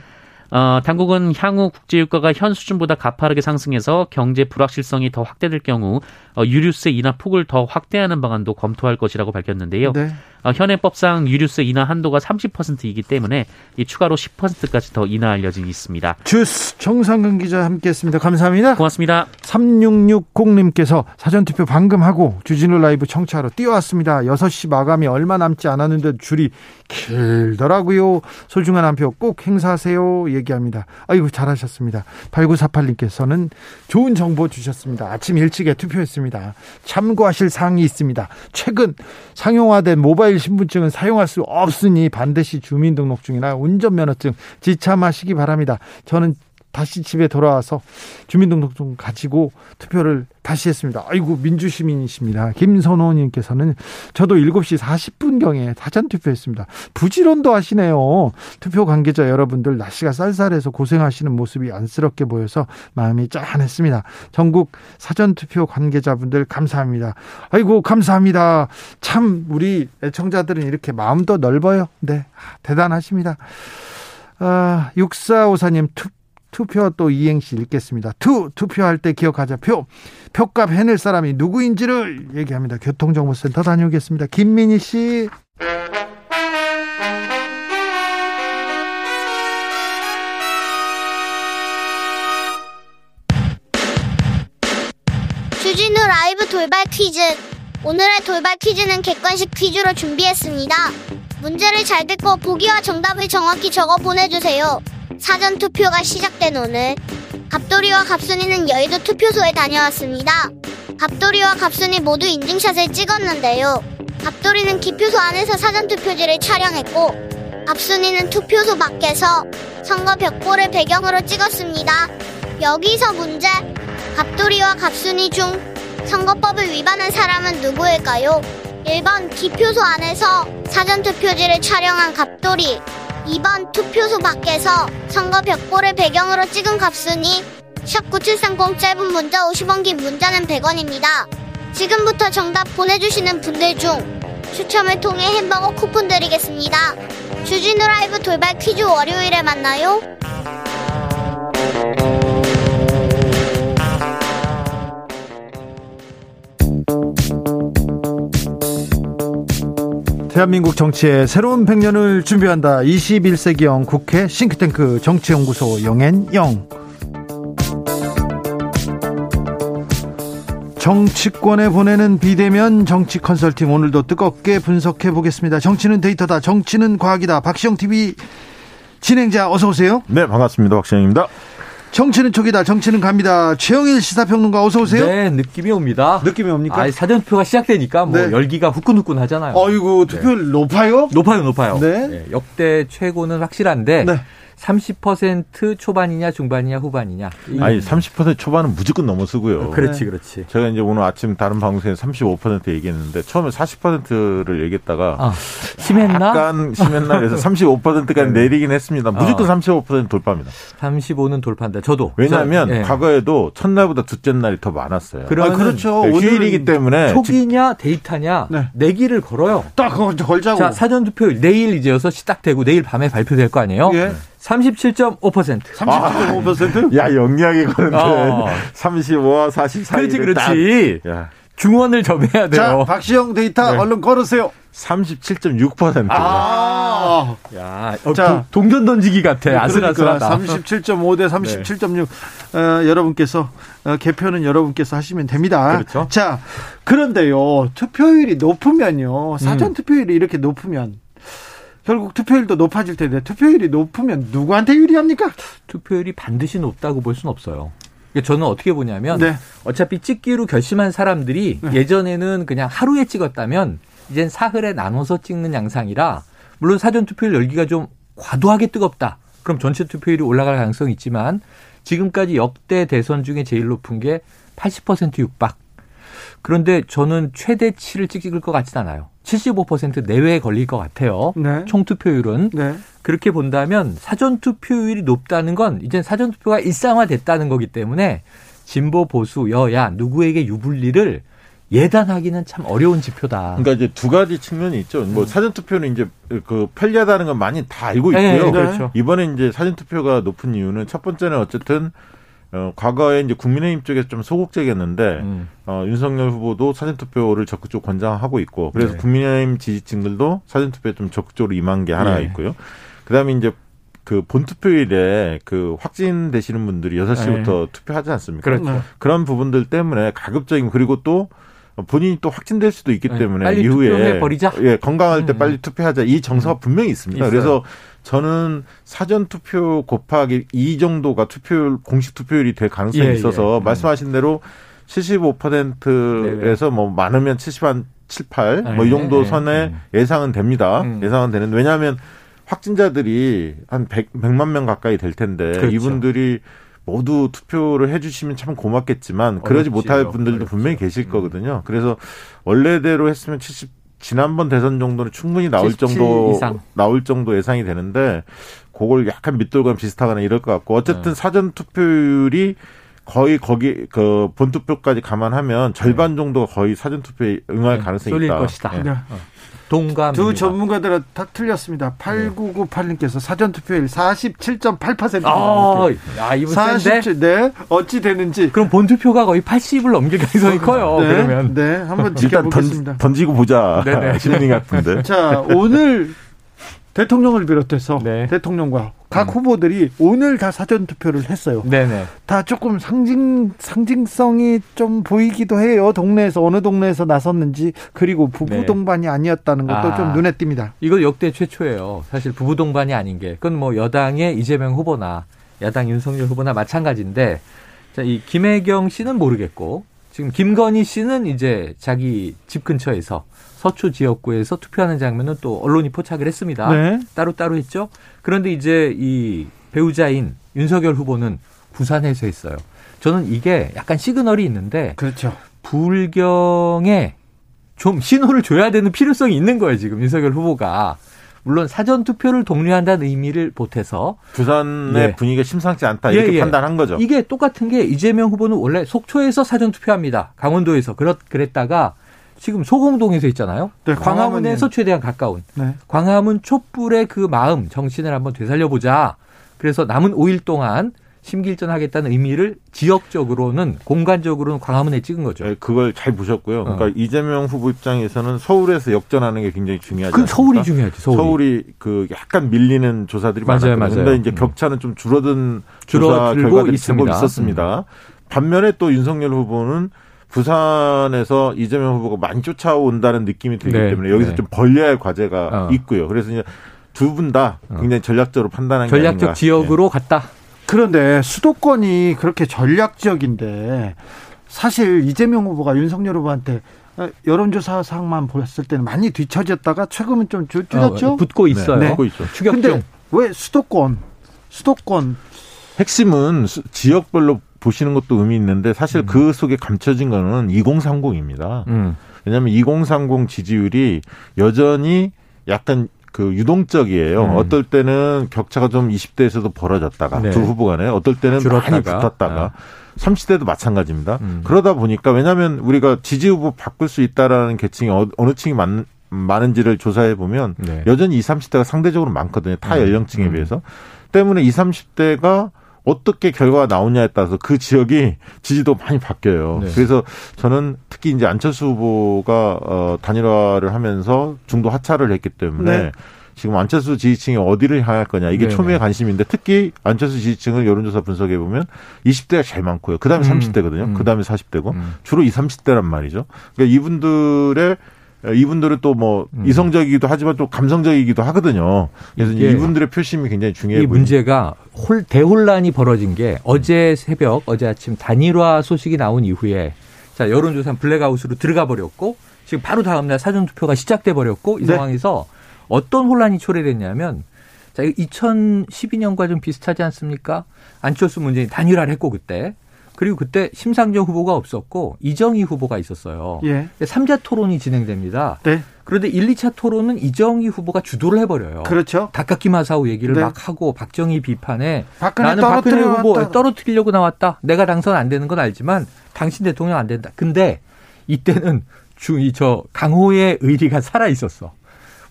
어, 당국은 향후 국제유가가 현 수준보다 가파르게 상승해서 경제 불확실성이 더 확대될 경우 어, 유류세 인하 폭을 더 확대하는 방안도 검토할 것이라고 밝혔는데요. 네. 어, 현행법상 유류세 인하 한도가 30%이기 때문에 이 추가로 10%까지 더 인하할 여진이 있습니다. 주스 정상근 기자 함께했습니다. 감사합니다. 고맙습니다. 3660님께서 사전투표 방금 하고 주진우 라이브 청취하러 뛰어왔습니다. 6시 마감이 얼마 남지 않았는데 줄이 길더라고요. 소중한 한 표 꼭 행사하세요. 얘기합니다. 아이고 잘하셨습니다. 8948님께서는 좋은 정보 주셨습니다. 아침 일찍에 투표했습니다. 참고하실 사항이 있습니다. 최근 상용화된 모바일 신분증은 사용할 수 없으니 반드시 주민등록증이나 운전면허증 지참하시기 바랍니다. 저는 다시 집에 돌아와서 주민등록증 가지고 투표를 다시 했습니다. 아이고 민주시민이십니다. 김선호님께서는 저도 7시 40분경에 사전 투표했습니다. 부지런도 하시네요. 투표 관계자 여러분들 날씨가 쌀쌀해서 고생하시는 모습이 안쓰럽게 보여서 마음이 짠했습니다. 전국 사전 투표 관계자분들 감사합니다. 아이고 감사합니다. 참 우리 애청자들은 이렇게 마음도 넓어요. 네 대단하십니다. 아, 6454님 투 투표 또 이행시 읽겠습니다. 투 투표할 때 기억하자 표 표값 해낼 사람이 누구인지를 얘기합니다. 교통정보센터 다녀오겠습니다. 김민희 씨. 주진우 라이브 돌발 퀴즈. 오늘의 돌발 퀴즈는 객관식 퀴즈로 준비했습니다. 문제를 잘 듣고 보기와 정답을 정확히 적어 보내주세요. 사전 투표가 시작된 오늘 갑돌이와 갑순이는 여의도 투표소에 다녀왔습니다. 갑돌이와 갑순이 모두 인증샷을 찍었는데요. 갑돌이는 기표소 안에서 사전 투표지를 촬영했고 갑순이는 투표소 밖에서 선거 벽보를 배경으로 찍었습니다. 여기서 문제. 갑돌이와 갑순이 중 선거법을 위반한 사람은 누구일까요? 1번 기표소 안에서 사전 투표지를 촬영한 갑돌이 2번 투표소 밖에서 선거 벽보를 배경으로 찍은 값순이 샵9730 짧은 문자 50원 긴 문자는 100원입니다. 지금부터 정답 보내주시는 분들 중 추첨을 통해 햄버거 쿠폰 드리겠습니다. 주진우 라이브 돌발 퀴즈 월요일에 만나요. 대한민국 정치의 새로운 100년을 준비한다. 21세기형 국회 싱크탱크 정치연구소 영앤영. 정치권에 보내는 비대면 정치 컨설팅 오늘도 뜨겁게 분석해 보겠습니다. 정치는 데이터다. 정치는 과학이다. 박시영 TV 진행자 어서 오세요. 네, 반갑습니다. 박시영입니다. 정치는 촉이다. 정치는 갑니다. 최영일 시사평론가 어서 오세요. 네, 느낌이 옵니다. 느낌이 옵니까? 아, 사전투표가 시작되니까 뭐 네. 열기가 후끈후끈 하잖아요. 어이구, 투표 네. 높아요? 높아요, 높아요. 네. 네. 역대 최고는 확실한데 네. 30% 초반이냐 중반이냐 후반이냐. 아니 30% 초반은 무조건 넘어서고요. 그렇지, 그렇지. 제가 이제 오늘 아침 다른 방송에서 35% 얘기했는데 처음에 40%를 얘기했다가 아, 심했나? 약간 심했나 그래서 35%까지 네. 내리긴 했습니다. 무조건 35% 돌파입니다. 35는 돌파한다. 저도. 왜냐하면 저, 예. 과거에도 첫날보다 둘째 날이 더 많았어요. 아, 그렇죠. 네, 휴일이기 때문에 초기냐 데이터냐 네. 내기를 걸어요. 딱 걸자고. 자, 사전 투표 내일 이제 6시 딱 되고 내일 밤에 발표될 거 아니에요? 예. 37.5%. 37.5%? 야 영리하게 거는데 어. 35와 40 사이 그렇지, 그렇지. 야 중원을 점해야 자, 돼요. 박시영 데이터 네. 얼른 걸으세요. 37.6%. 아. 야, 어, 자. 도- 동전 던지기 같아. 그러니까 아슬아슬하다. 37.5 대 37.6. 어, 여러분께서 어, 개표는 여러분께서 하시면 됩니다. 그렇죠. 자, 그런데요. 투표율이 높으면요. 사전 음. 투표율이 이렇게 높으면 결국 투표율도 높아질 텐데 투표율이 높으면 누구한테 유리합니까? 투표율이 반드시 높다고 볼 수는 없어요. 그러니까 저는 어떻게 보냐면 네. 어차피 찍기로 결심한 사람들이 예전에는 그냥 하루에 찍었다면 이젠 사흘에 나눠서 찍는 양상이라 물론 사전 투표율 열기가 좀 과도하게 뜨겁다. 그럼 전체 투표율이 올라갈 가능성이 있지만 지금까지 역대 대선 중에 제일 높은 게 80% 육박. 그런데 저는 최대치를 찍을 것 같진 않아요. 75% 내외에 걸릴 것 같아요. 네. 총 투표율은 네. 그렇게 본다면 사전 투표율이 높다는 건 이제 사전 투표가 일상화됐다는 거기 때문에 진보 보수 여야 누구에게 유불리를 예단하기는 참 어려운 지표다. 그러니까 이제 두 가지 측면이 있죠. 뭐 사전 투표는 이제 그 편리하다는 건 많이 다 알고 있고요. 네, 그렇죠. 이번에 이제 사전 투표가 높은 이유는 첫 번째는 어쨌든 어, 과거에 이제 국민의힘 쪽에서 좀 소극적이었는데 음. 어, 윤석열 후보도 사전 투표를 적극적으로 권장하고 있고 그래서 네. 국민의힘 지지층들도 사전 투표에 좀 적극적으로 임한 게 하나 예. 있고요. 그다음에 이제 그 본투표일에 그 확진되시는 분들이 6시부터 투표하지 않습니까? 네. 그렇죠. 그런 부분들 때문에 가급적이면 그리고 또 본인이 또 확진될 수도 있기 네, 때문에 이후에 투표해버리자. 예 건강할 때 음. 빨리 투표하자 이 정서가 분명히 있습니다. 있어요. 그래서 저는 사전 투표 곱하기 2 정도가 투표율 공식 투표율이 될 가능성이 예, 있어서 예. 말씀하신 대로 75%에서 뭐 많으면 70한 7, 8 뭐이 네, 정도 네, 선에 음. 예상은 됩니다. 음. 예상은 되는 왜냐하면 확진자들이 한 100, 100 만 명 가까이 될 텐데 그렇죠. 이분들이 모두 투표를 해주시면 참 고맙겠지만 그러지 어렵지, 못할. 분들도 분명히 계실 거거든요. 그래서 원래대로 했으면 70 지난번 대선 정도는 충분히 나올 77 정도 이상. 나올 정도 예상이 되는데 그걸 약간 밑돌감 비슷하거나 이럴 것 같고 어쨌든 네. 사전 투표율이 거의 거기 그 본투표까지 감안하면 절반 정도가 거의 사전 투표에 응할 네, 가능성이 쏠릴 있다. 것이다. 예. 네. 동감. 두 전문가들은 다 틀렸습니다. 8998님께서 사전 투표율 47.8%. 아, 야, 이분 센데? 47, 네. 어찌 되는지. 그럼 본 투표가 거의 80을 넘길 가능성이 커요. 네, 그러면. 네, 한번 지켜보겠습니다. 던, 던지고 보자 네네. 심리 같은데. 자, 오늘 대통령을 비롯해서 네. 대통령과 각 음. 후보들이 오늘 다 사전 투표를 했어요. 네네. 다 조금 상징 상징성이 좀 보이기도 해요. 동네에서 어느 동네에서 나섰는지 그리고 부부 네. 동반이 아니었다는 것도 아. 좀 눈에 띕니다. 이거 역대 최초예요. 사실 부부 동반이 아닌 게. 그건 뭐 여당의 이재명 후보나 야당 윤석열 후보나 마찬가지인데 자, 이 김혜경 씨는 모르겠고 지금 김건희 씨는 이제 자기 집 근처에서 서초 지역구에서 투표하는 장면은 또 언론이 포착을 했습니다. 네. 따로따로 했죠. 그런데 이제 이 배우자인 윤석열 후보는 부산에서 했어요. 저는 이게 약간 시그널이 있는데 그렇죠. 불경에 좀 신호를 줘야 되는 필요성이 있는 거예요, 지금 윤석열 후보가. 물론 사전 투표를 독려한다는 의미를 보태서 부산의 예. 분위기가 심상치 않다 예, 이렇게 예. 판단한 거죠. 이게 똑같은 게 이재명 후보는 원래 속초에서 사전 투표합니다. 강원도에서 그렇 그랬다가 지금 소공동에서 있잖아요. 네, 광화문에서 최대한 가까운 네. 광화문 촛불의 그 마음 정신을 한번 되살려 보자. 그래서 남은 5일 동안 심길전하겠다는 의미를 지역적으로는 공간적으로는 광화문에 찍은 거죠. 예, 그걸 잘 보셨고요. 그러니까 어. 이재명 후보 입장에서는 서울에서 역전하는 게 굉장히 중요하지 그? 서울이 중요하지. 서울이. 서울이 그 약간 밀리는 조사들이 맞아요, 많았거든요. 맞아요. 근데 이제 음. 격차는 좀 줄어든 조사 줄어들고 결과들이 있습니다. 음. 제법 있었습니다. 반면에 또 윤석열 후보는 부산에서 이재명 후보가 많이 쫓아온다는 느낌이 들기 네, 때문에 여기서 네. 좀 벌려야 할 과제가 어. 있고요. 그래서 이제 두 분 다 굉장히 전략적으로 판단한 게 아닌가. 전략적 지역으로 갔다. 그런데 수도권이 그렇게 전략적인데 사실 이재명 후보가 윤석열 후보한테 여론조사상만 보았을 때는 많이 뒤처졌다가 최근은 좀 줄- 줄였죠. 어, 붙고 있어요. 네. 붙고 있죠. 추격 근데 중. 왜 수도권 수도권 핵심은 수- 지역별로 보시는 것도 의미 있는데 사실 음. 그 속에 감춰진 거는 2030입니다. 음. 왜냐하면 2030 지지율이 여전히 약간 그 유동적이에요. 음. 어떨 때는 격차가 좀 20대에서도 벌어졌다가 네. 두 후보 간에 어떨 때는 줄었다가. 많이 붙었다가 30대도 마찬가지입니다. 음. 그러다 보니까 왜냐하면 우리가 지지 후보 바꿀 수 있다라는 계층이 어, 어느 층이 많, 많은지를 조사해 보면 네. 여전히 20, 30대가 상대적으로 많거든요. 타 음. 연령층에 음. 비해서. 때문에 20, 30대가 어떻게 결과가 나오냐에 따라서 그 지역이 지지도 많이 바뀌어요. 네. 그래서 저는 특히 이제 안철수 후보가 어 단일화를 하면서 중도 하차를 했기 때문에 네. 지금 안철수 지지층이 어디를 향할 거냐 이게 네네. 초미의 관심인데 특히 안철수 지지층을 여론조사 분석해 보면 20대가 제일 많고요. 그다음에 음. 30대거든요. 음. 그다음에 40대고 음. 주로 20, 30대란 말이죠. 그러니까 이분들의 이분들은 또뭐 음. 이성적이기도 하지만 또 감성적이기도 하거든요. 그래서 이게 이분들의 표심이 굉장히 중요해 이 보입니다. 문제가 홀, 대혼란이 벌어진 게 어제 새벽, 어제 아침 단일화 소식이 나온 이후에 자, 여론조사 블랙아웃으로 들어가 버렸고 지금 바로 다음 날 사전 투표가 시작돼 버렸고 이 네. 상황에서 어떤 혼란이 초래됐냐면 자, 2012년과 좀 비슷하지 않습니까? 안철수 문재인 단일화를 했고 그때 그리고 그때 심상정 후보가 없었고 이정희 후보가 있었어요. 예. 3자 토론이 진행됩니다. 네. 그런데 1, 2차 토론은 이정희 후보가 주도를 해버려요. 그렇죠. 다카키 마사오 얘기를 네. 막 하고 박정희 비판에 박근혜 나는 박근혜 후보 왔다. 떨어뜨리려고 나왔다. 내가 당선 안 되는 건 알지만 당신 대통령 안 된다. 근데 이때는 주이저 강호의 의리가 살아 있었어.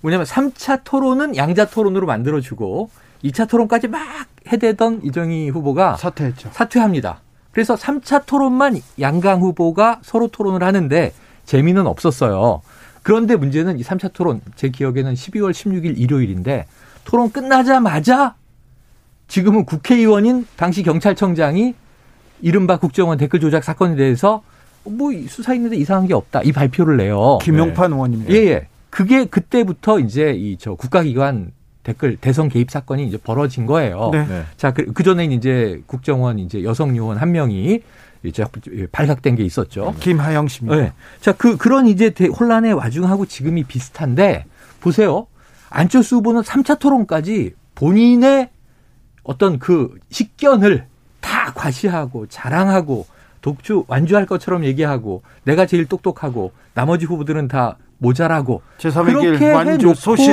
뭐냐면 3차 토론은 양자 토론으로 만들어 주고 2차 토론까지 막 해대던 이정희 후보가 사퇴했죠. 사퇴합니다. 그래서 3차 토론만 양강 후보가 서로 토론을 하는데 재미는 없었어요. 그런데 문제는 이 3차 토론 제 기억에는 12월 16일 일요일인데 토론 끝나자마자 지금은 국회의원인 당시 경찰청장이 이른바 국정원 댓글 조작 사건에 대해서 뭐 수사 있는데 이상한 게 없다 이 발표를 내요. 김용판 의원입니다. 예, 예. 그게 그때부터 이제 이 저 국가기관 댓글 대선 개입 사건이 이제 벌어진 거예요. 네. 네. 자, 그, 그 전에 이제 국정원 이제 여성 요원 한 명이 이제 발각된 게 있었죠. 김하영 씨입니다. 네. 자, 그, 그런 이제 대- 혼란의 와중하고 지금이 비슷한데 보세요. 안철수 후보는 3차 토론까지 본인의 어떤 그 식견을 다 과시하고 자랑하고 독주 완주할 것처럼 얘기하고 내가 제일 똑똑하고 나머지 후보들은 다 모자라고 제3의 길 그렇게 완주 소신.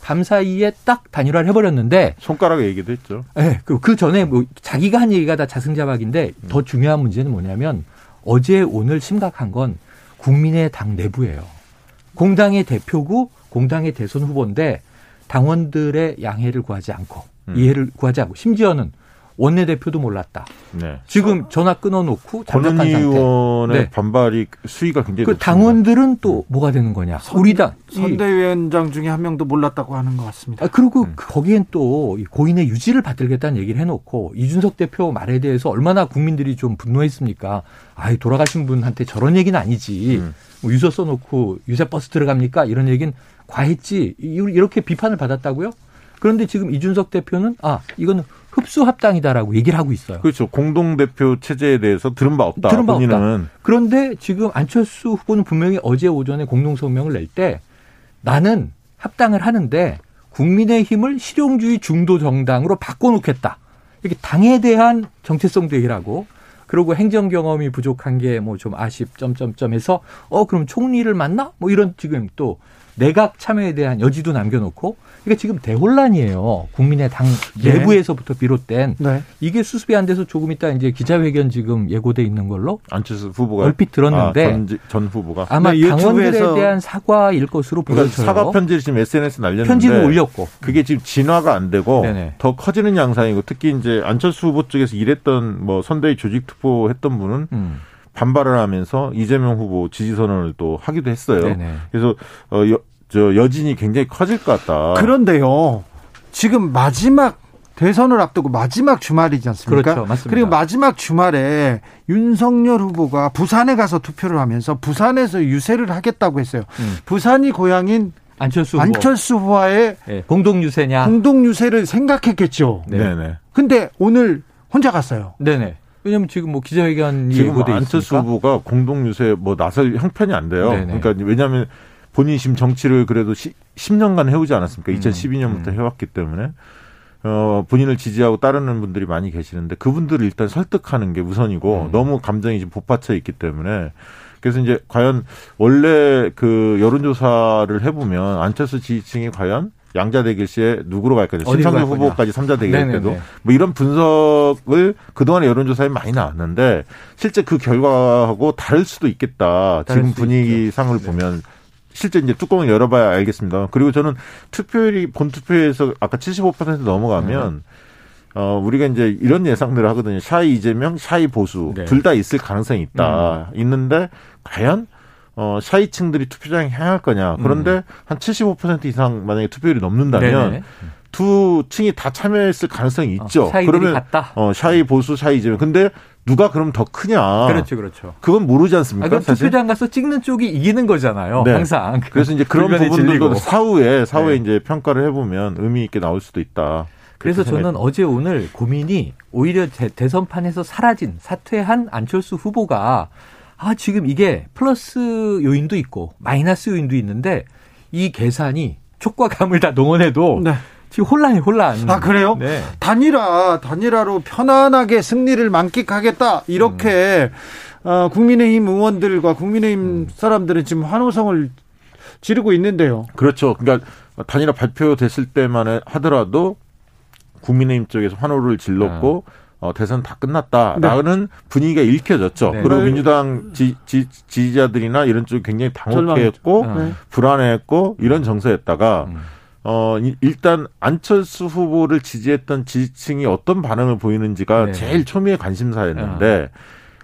해놓고는 밤사이에 딱 단일화를 해버렸는데 손가락 얘기도 했죠. 네, 그, 그 전에 뭐 자기가 한 얘기가 다 자승자박인데 더 중요한 문제는 뭐냐면 어제 오늘 심각한 건 국민의 당 내부예요. 공당의 대표고 공당의 대선 후보인데 당원들의 양해를 구하지 않고 음. 이해를 구하지 않고 심지어는 원내대표도 몰랐다. 네. 지금 전화 끊어놓고 잠적한 권은희 상태. 의원의 네. 반발이 수위가 굉장히 그 높습니다. 당원들은 또 뭐가 되는 거냐? 우리 당 이- 선대위원장 중에 한 명도 몰랐다고 하는 것 같습니다. 아, 그리고 거기엔 또이 고인의 유지를 받들겠다는 얘기를 해놓고 이준석 대표 말에 대해서 얼마나 국민들이 좀 분노했습니까? 아이, 돌아가신 분한테 저런 얘기는 아니지. 음. 뭐 유서 써놓고 유세 버스 들어갑니까? 이런 얘기는 과했지. 이- 이렇게 비판을 받았다고요? 그런데 지금 이준석 대표는 아, 이거는 흡수 합당이다라고 얘기를 하고 있어요. 그렇죠. 공동 대표 체제에 대해서 들은 바 없다. 들은 바 없다. 본인은 그런데 지금 안철수 후보는 분명히 어제 오전에 공동 성명을 낼 때 나는 합당을 하는데 국민의힘을 실용주의 중도 정당으로 바꿔놓겠다. 이렇게 당에 대한 정체성도 얘기를 하고 그리고 행정 경험이 부족한 게 뭐 좀 아쉽 점점점 해서 어 그럼 총리를 만나? 뭐 이런 지금 또 내각 참여에 대한 여지도 남겨놓고 그러니까 지금 대혼란이에요. 국민의 당 예. 내부에서부터 비롯된 네. 이게 수습이 안 돼서 조금 있다 이제 기자회견 지금 예고돼 있는 걸로 안철수 후보가 얼핏 들었는데 아, 전, 전 후보가 아마 네, 당원들에 대한 사과일 것으로 그러니까 보여져요. 사과 편지를 지금 SNS 에 날렸는데 편지를 올렸고. 그게 지금 진화가 안 되고 네네. 더 커지는 양상이고 특히 이제 안철수 후보 쪽에서 일했던 뭐 선대위 조직 투표했던 분은 음. 반발을 하면서 이재명 후보 지지 선언을 또 하기도 했어요. 네네. 그래서 어, 여, 저 여진이 굉장히 커질 것 같다. 그런데요. 지금 마지막 대선을 앞두고 마지막 주말이지 않습니까? 그렇죠. 맞습니다. 리고 마지막 주말에 윤석열 후보가 부산에 가서 투표를 하면서 부산에서 유세를 하겠다고 했어요. 음. 부산이 고향인 안철수 후보 안철수 후보와의 예, 공동 유세냐? 공동 유세를 생각했겠죠. 네. 네네. 근데 오늘 혼자 갔어요. 네네. 왜냐면 지금 뭐 기자회견이 지금 예고돼 안철수 있으니까. 후보가 공동 유세 뭐 나설 형편이 안 돼요. 네네. 그러니까 왜냐하면 본인이 지금 정치를 그래도 시, 10년간 해오지 않았습니까? 음, 2012년부터 음. 해왔기 때문에 어, 본인을 지지하고 따르는 분들이 많이 계시는데 그분들을 일단 설득하는 게 우선이고 음. 너무 감정이 지금 복받쳐 있기 때문에 그래서 이제 과연 원래 그 여론조사를 해보면 안철수 지지층이 과연 양자 대결 시에 누구로 갈 거냐. 심상정 거냐. 후보까지 삼자 대결 때도. 뭐 이런 분석을 그동안의 여론조사에 많이 나왔는데 실제 그 결과하고 다를 수도 있겠다. 다를 지금 수 분위기상을. 네. 보면 실제 이제 뚜껑을 열어봐야 알겠습니다. 그리고 저는 투표율이 본 투표에서 아까 75% 넘어가면 네. 어 우리가 이제 이런 예상들을 하거든요. 샤이 이재명, 샤이 보수 네. 음. 둘다 있을 가능성이 있다. 있는데 과연 어 shy층들이 투표장에 향할 거냐. 그런데 한75% 이상 만약에 투표율이 넘는다면 음. 네네. 두 층이 다 참여했을 가능성이 있죠. 어, shy들이 그러면 같다. 어 shy 보수, shy 이재명. 근데 누가 그럼 더 크냐? 그렇죠, 그렇죠. 그건 모르지 아, 않습니까? 그럼 사실? 투표장 가서 찍는 쪽이 이기는 거잖아요. 네. 항상. [laughs] 그래서 이제 그런 부분들도. 사후에 사후에 네. 이제 평가를 해보면 의미 있게 나올 수도 있다. 그래서 저는 어제 오늘 고민이 오히려 대, 대선판에서 사라진 사퇴한 안철수 후보가 아 지금 이게 플러스 요인도 있고 마이너스 요인도 있는데 이 계산이 촉과 감을 다 동원해도 네. 지금 혼란이 혼란. 아 그래요? 네. 단일화 단일화로 편안하게 승리를 만끽하겠다 이렇게 음. 어, 국민의힘 의원들과 국민의힘 사람들은 지금 환호성을 지르고 있는데요. 그렇죠. 그러니까 단일화 발표됐을 때만 하더라도 국민의힘 쪽에서 환호를 질렀고 어, 대선 다 끝났다라는 분위기가 읽혀졌죠. 네. 그리고 네. 민주당 지, 지, 지지자들이나 이런 쪽이 굉장히 당혹했고 어. 네. 불안해했고 이런 정서였다가 음. 어 이- 일단 안철수 후보를 지지했던 지지층이 어떤 반응을 보이는지가 네. 제일 초미의 관심사였는데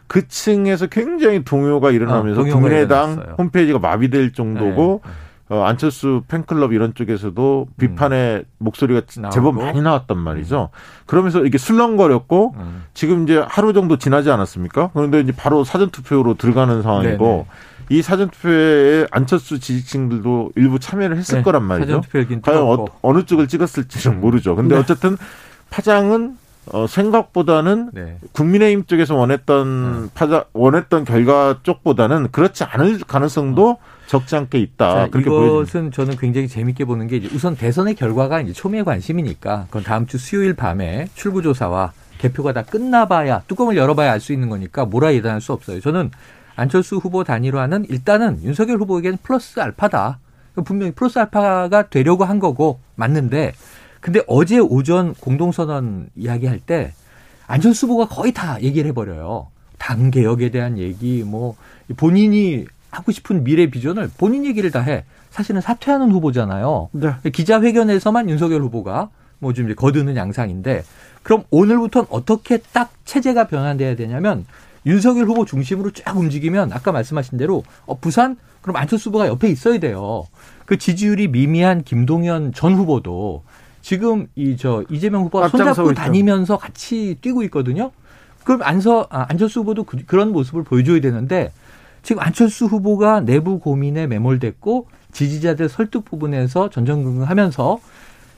그 층에서 굉장히 동요가 일어나면서 어, 동요가 국민의당 일어났어요. 홈페이지가 마비될 정도고 네. 어, 안철수 팬클럽 이런 쪽에서도 비판의 목소리가 음. 나오고. 제법 많이 나왔단 말이죠. 그러면서 이게 술렁거렸고 음. 지금 이제 하루 정도 지나지 않았습니까? 그런데 이제 바로 사전 투표로 들어가는 상황이고 이 사전 투표에 안철수 지지층들도 일부 참여를 했을 네. 거란 말이죠. 과연. 어, 느 쪽을 찍었을지는 모르죠. 근데 네. 어쨌든 파장은 어, 생각보다는 네. 국민의힘 쪽에서 원했던 파장 원했던 결과 쪽보다는 그렇지 않을 가능성도 적지 않게 있다. 자, 아, 그렇게 보여집니다. 이것은 저는 굉장히 재밌게 보는 게 이제 우선 대선의 결과가 이제 초미의 관심이니까 그건 다음 주 수요일 밤에 출구조사와 개표가 다 끝나봐야 뚜껑을 열어봐야 알 수 있는 거니까 뭐라 예단할 수 없어요. 저는 안철수 후보 단일화는 일단은 윤석열 후보에게는 플러스 알파다. 분명히 플러스 알파가 되려고 한 거고 맞는데 근데 어제 오전 공동선언 이야기할 때 안철수 후보가 거의 다 얘기를 해버려요. 당 개혁에 대한 얘기, 뭐 본인이 하고 싶은 미래 비전을 본인 얘기를 다 해. 사실은 사퇴하는 후보잖아요. 네. 기자회견에서만 윤석열 후보가 뭐 좀 거드는 양상인데 그럼 오늘부터는 어떻게 딱 체제가 변환돼야 되냐면 윤석열 후보 중심으로 쫙 움직이면 아까 말씀하신 대로 어, 부산 그럼 안철수 후보가 옆에 있어야 돼요. 그 지지율이 미미한 김동연 전 후보도 지금 이 저 이재명 후보가 손잡고 있죠. 다니면서 같이 뛰고 있거든요. 그럼 안서 아, 안철수 후보도 그, 그런 모습을 보여줘야 되는데 지금 안철수 후보가 내부 고민에 매몰됐고 지지자들 설득 부분에서 전전긍긍하면서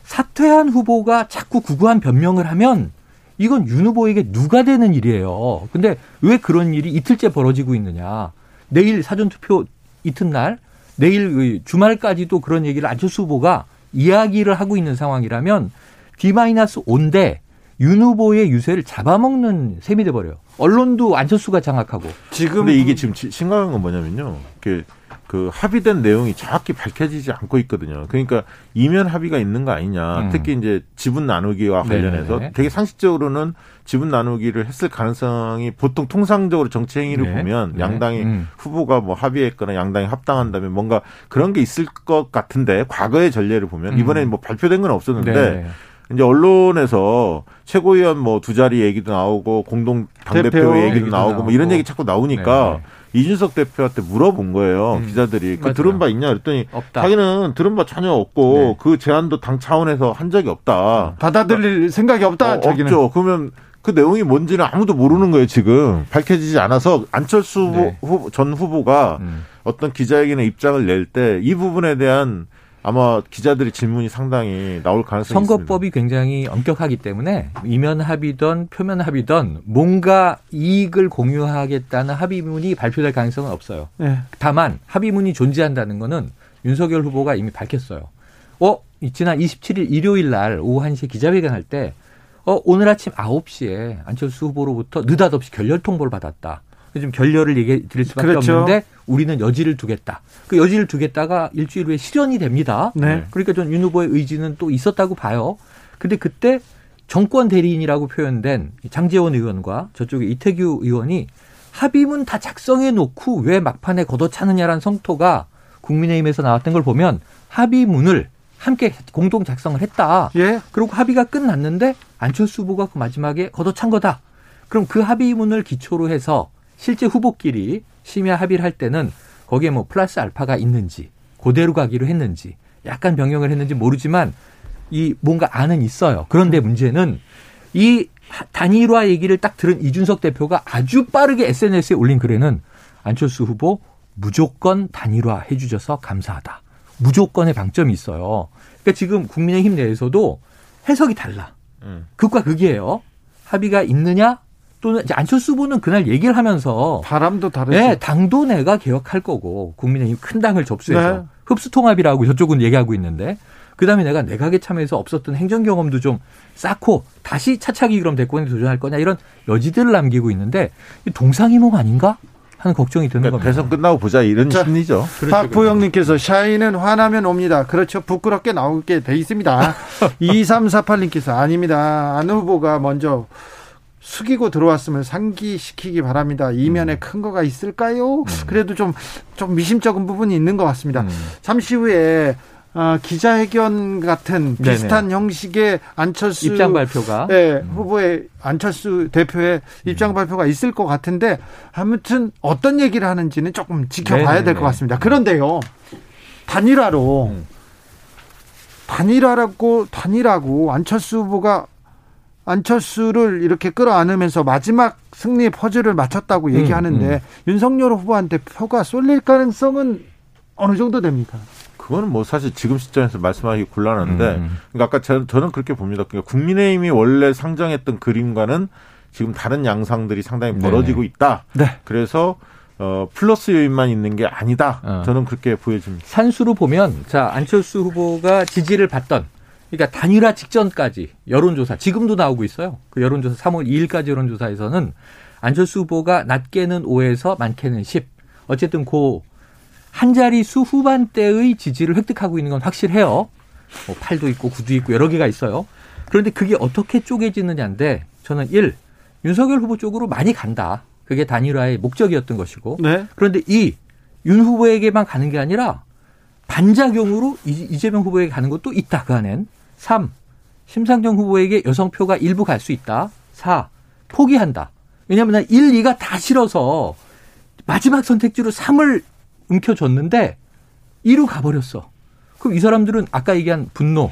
사퇴한 후보가 자꾸 구구한 변명을 하면 이건 윤 후보에게 누가 되는 일이에요. 근데 왜 그런 일이 이틀째 벌어지고 있느냐. 내일 사전투표 이튿날, 내일 그 주말까지도 그런 얘기를 안철수 후보가 이야기를 하고 있는 상황이라면 D-5인데 윤 후보의 유세를 잡아먹는 셈이 돼버려요. 언론도 안철수가 장악하고. 지금 근데 이게 지금 지- 심각한 건 뭐냐면요. 그, 그 합의된 내용이 정확히 밝혀지지 않고 있거든요. 그러니까 이면 합의가 있는 거 아니냐. 음. 특히 이제 지분 나누기와 관련해서 네네네. 되게 상식적으로는 지분 나누기를 했을 가능성이 보통 통상적으로 정치 행위를 네. 보면 네. 양당이 음. 후보가 뭐 합의했거나 양당이 합당한다면 뭔가 그런 게 있을 것 같은데 과거의 전례를 보면 음. 이번에 뭐 발표된 건 없었는데 네. 이제 언론에서 최고위원 뭐 두 자리 얘기도 나오고 공동 당대표 대표 얘기도 얘기도 나오고 뭐 이런 나오고. 얘기 자꾸 나오니까 이준석 대표한테 물어본 거예요 음. 기자들이 그. 들은 바 있냐 그랬더니 없다. 자기는 들은 바 전혀 없고 네. 그 제안도 당 차원에서 한 적이 없다. 받아들일 생각이 없다. 어, 자기는. 없죠. 그러면 그 내용이 뭔지는 아무도 모르는 거예요 지금 밝혀지지 않아서 안철수 네. 후보- 전 후보가 음. 어떤 기자회견에 입장을 낼 때 이 부분에 대한 아마 기자들의 질문이 상당히 나올 가능성이 선거법이 굉장히 엄격하기 때문에 이면 합의든 표면 합의든 뭔가 이익을 공유하겠다는 합의문이 발표될 가능성은 없어요. 네. 다만 합의문이 존재한다는 거는 윤석열 후보가 이미 밝혔어요. 어 지난 27일 일요일 날 오후 1시에 기자회견 할 때, 어, 오늘 아침 9시에 안철수 후보로부터 느닷없이 결렬 통보를 받았다. 좀 결렬을 얘기해 드릴 수밖에 그렇죠. 없는데 우리는 여지를 두겠다. 그 여지를 두겠다가 일주일 후에 실현이 됩니다. 네. 그러니까 전 윤 후보의 의지는 또 있었다고 봐요. 근데 그때 정권 대리인이라고 표현된 장재원 의원과 저쪽에 이태규 의원이 합의문 다 작성해 놓고 왜 막판에 걷어차느냐라는 성토가 국민의힘에서 나왔던 걸 보면 합의문을 함께 공동 작성을 했다. 예. 그리고 합의가 끝났는데 안철수 후보가 그 마지막에 걷어찬 거다. 그럼 그 합의문을 기초로 해서 실제 후보끼리 심야 합의를 할 때는 거기에 뭐 플러스 알파가 있는지 그대로 가기로 했는지 약간 변경을 했는지 모르지만 이 뭔가 안은 있어요. 그런데 문제는 이 단일화 얘기를 딱 들은 이준석 대표가 아주 빠르게 SNS에 올린 글에는 안철수 후보 무조건 단일화 해주셔서 감사하다. 무조건의 방점이 있어요. 그러니까 지금 국민의힘 내에서도 해석이 달라. 음. 극과 극이에요. 합의가 있느냐 또는 이제 안철수 후보는 그날 얘기를 하면서 바람도 다르죠. 네, 당도 내가 개혁할 거고 국민의힘 큰 당을 접수해서 네. 흡수 통합이라고 저쪽은 얘기하고 있는데 그다음에 내가 내각에 참여해서 없었던 행정 경험도 좀 쌓고 다시 차차기 그럼 대권에 도전할 거냐 이런 여지들을 남기고 있는데 이 동상이몽 아닌가 하는 걱정이 드는 그러니까 겁니다. 대선 끝나고 보자 이런 자, 심리죠. 박보영님께서 샤이는 화나면 옵니다. 그렇죠. 부끄럽게 나오게 돼 있습니다. [laughs] 2348님께서 아닙니다. 안 후보가 먼저 숙이고 들어왔으면 상기시키기 바랍니다. 이면에 큰 거가 있을까요? 그래도 좀, 좀 미심쩍은 부분이 있는 것 같습니다. 음. 잠시 후에 어, 기자회견 같은 네네. 비슷한 형식의 안철수 입장 발표가 네, 후보의 안철수 대표의 음. 입장 발표가 있을 것 같은데 아무튼 어떤 얘기를 하는지는 조금 지켜봐야 될. 것 같습니다. 그런데요, 단일화로 음. 단일화라고 단일하고 안철수 후보가 안철수를 이렇게 끌어안으면서 마지막 승리 퍼즐을 맞췄다고 얘기하는데 음. 윤석열 후보한테 표가 쏠릴 가능성은 어느 정도 됩니까? 그거는 뭐 사실 지금 시점에서 말씀하기 곤란한데, 음. 그러니까 아까 저, 저는 그렇게 봅니다. 그러니까 국민의힘이 원래 상정했던 그림과는 지금 다른 양상들이 상당히 네네. 벌어지고 있다. 네. 그래서 어, 플러스 요인만 있는 게 아니다. 어. 저는 그렇게 보여집니다. 산수로 보면 자 안철수 후보가 지지를 받던 그러니까 단일화 직전까지 여론조사 지금도 나오고 있어요. 그 여론조사 3월 2일까지 여론조사에서는 안철수 후보가 낮게는 5에서 많게는 10. 어쨌든 그 한 자리 수 후반대의 지지를 획득하고 있는 건 확실해요. 뭐 8도 있고 9도 있고 여러 개가 있어요. 그런데 그게 어떻게 쪼개지느냐인데 저는 1. 윤석열 후보 쪽으로 많이 간다. 그게 단일화의 목적이었던 것이고 네. 그런데 이윤 후보에게만 가는 게 아니라 반작용으로 이- 이재명 후보에게 가는 것도 있다. 그 안엔. 3. 심상정 후보에게 여성표가 일부 갈 수 있다. 4. 포기한다. 왜냐하면 1, 2가 다 싫어서 마지막 선택지로 3을 움켜줬는데 2로 가버렸어. 그럼 이 사람들은 아까 얘기한 분노,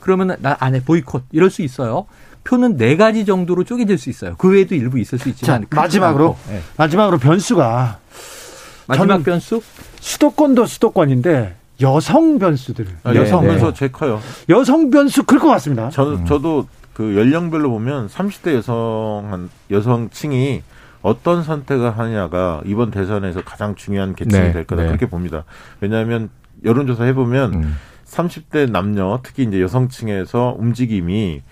그러면 나 안에 보이콧 이럴 수 있어요. 표는 네 가지 정도로 쪼개질 수 있어요. 그 외에도 일부 있을 수 있지만 자, 마지막으로. 예. 마지막으로 변수가 마지막 변수 수도권도 수도권인데 여성 변수들 아, 네, 여성 네. 변수 제일 커요. 여성 변수 클 것 같습니다. 저, 음. 저도 그 연령별로 보면 30대 여성, 한 여성층이 어떤 선택을 하느냐가 이번 대선에서 가장 중요한 계층이 네, 될 거다. 네. 그렇게 봅니다. 왜냐하면 여론조사 해보면 음. 30대 남녀, 특히 이제 여성층에서 움직임이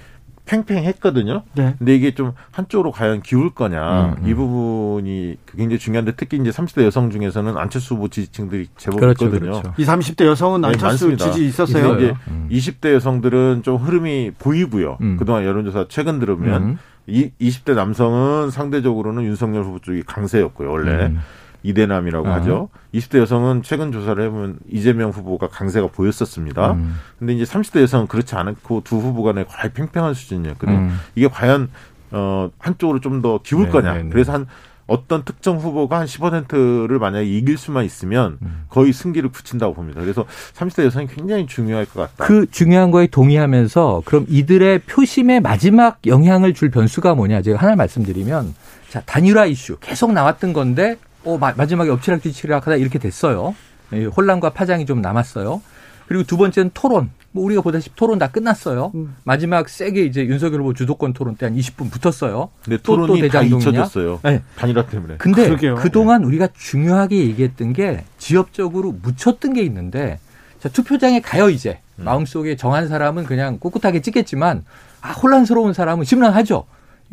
팽팽했거든요. 네. 근데 이게 좀 한쪽으로 과연 기울 거냐 음, 음. 이 부분이 굉장히 중요한데 특히 이제 30대 여성 중에서는 안철수 후보 지지층들이 제법 그렇죠, 있거든요. 그렇죠. 이 30대 여성은 네, 안철수 많습니다. 지지 있었어요. 이제 음. 20대 여성들은 좀 흐름이 보이고요. 음. 그동안 여론조사 최근 들으면 음. 이 20대 남성은 상대적으로는 윤석열 후보 쪽이 강세였고요. 원래 음. 이대남이라고 아. 하죠. 20대 여성은 최근 조사를 해보면 이재명 후보가 강세가 보였었습니다. 음. 근데 이제 30대 여성은 그렇지 않고 두 후보 간에 거의 팽팽한 수준이었거든요. 음. 이게 과연 어 한쪽으로 좀 더 기울 네, 거냐. 네, 네. 그래서 한 어떤 특정 후보가 한 10%를 만약에 이길 수만 있으면 음. 거의 승기를 굳힌다고 봅니다. 그래서 30대 여성이 굉장히 중요할 것 같다. 그 중요한 거에 동의하면서 그럼 이들의 표심에 마지막 영향을 줄 변수가 뭐냐 제가 하나 말씀드리면 자 단일화 이슈 계속 나왔던 건데 어, 마, 마지막에 엎치락뒤치락 하다 이렇게 됐어요. 예, 혼란과 파장이 좀 남았어요. 그리고 두 번째는 토론. 뭐 우리가 보다시피 토론 다 끝났어요. 음. 마지막 세게 이제 윤석열 후보 주도권 토론 때 한 20분 붙었어요. 근데 또, 또 토론이 다 대장동이냐? 잊혀졌어요. 네. 단일화 때문에. 근데 그러게요. 그동안 우리가 중요하게 얘기했던 게 지역적으로 묻혔던 게 있는데 자, 투표장에 가요 이제 마음속에 정한 사람은 그냥 꿋꿋하게 찍겠지만 아 혼란스러운 사람은 심란하죠.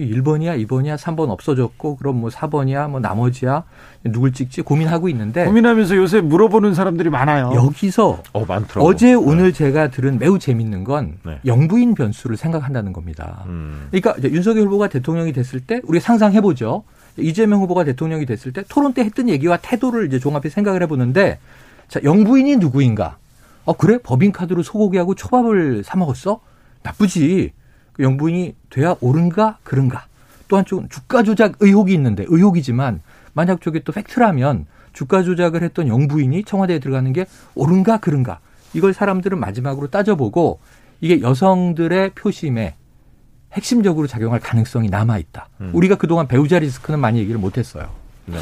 1번이야, 2번이야, 3번 없어졌고 그럼 뭐 4번이야, 뭐 나머지야 누굴 찍지 고민하고 있는데 고민하면서 요새 물어보는 사람들이 많아요. 여기서 어, 많더라고. 어제 오늘 제가 들은 매우 재밌는 건 네. 영부인 변수를 생각한다는 겁니다. 음. 그러니까 윤석열 후보가 대통령이 됐을 때 우리가 상상해 보죠. 이재명 후보가 대통령이 됐을 때 토론 때 했던 얘기와 태도를 이제 종합해 생각을 해 보는데 자 영부인이 누구인가? 어 그래 법인카드로 소고기하고 초밥을 사 먹었어? 나쁘지. 그 영부인이 돼야 옳은가 그른가? 또 한쪽은 주가 조작 의혹이 있는데 의혹이지만 만약 저게 또 팩트라면 주가 조작을 했던 영부인이 청와대에 들어가는 게 옳은가 그른가? 이걸 사람들은 마지막으로 따져보고 이게 여성들의 표심에 핵심적으로 작용할 가능성이 남아 있다. 음. 우리가 그동안 배우자 리스크는 많이 얘기를 못 했어요. 네.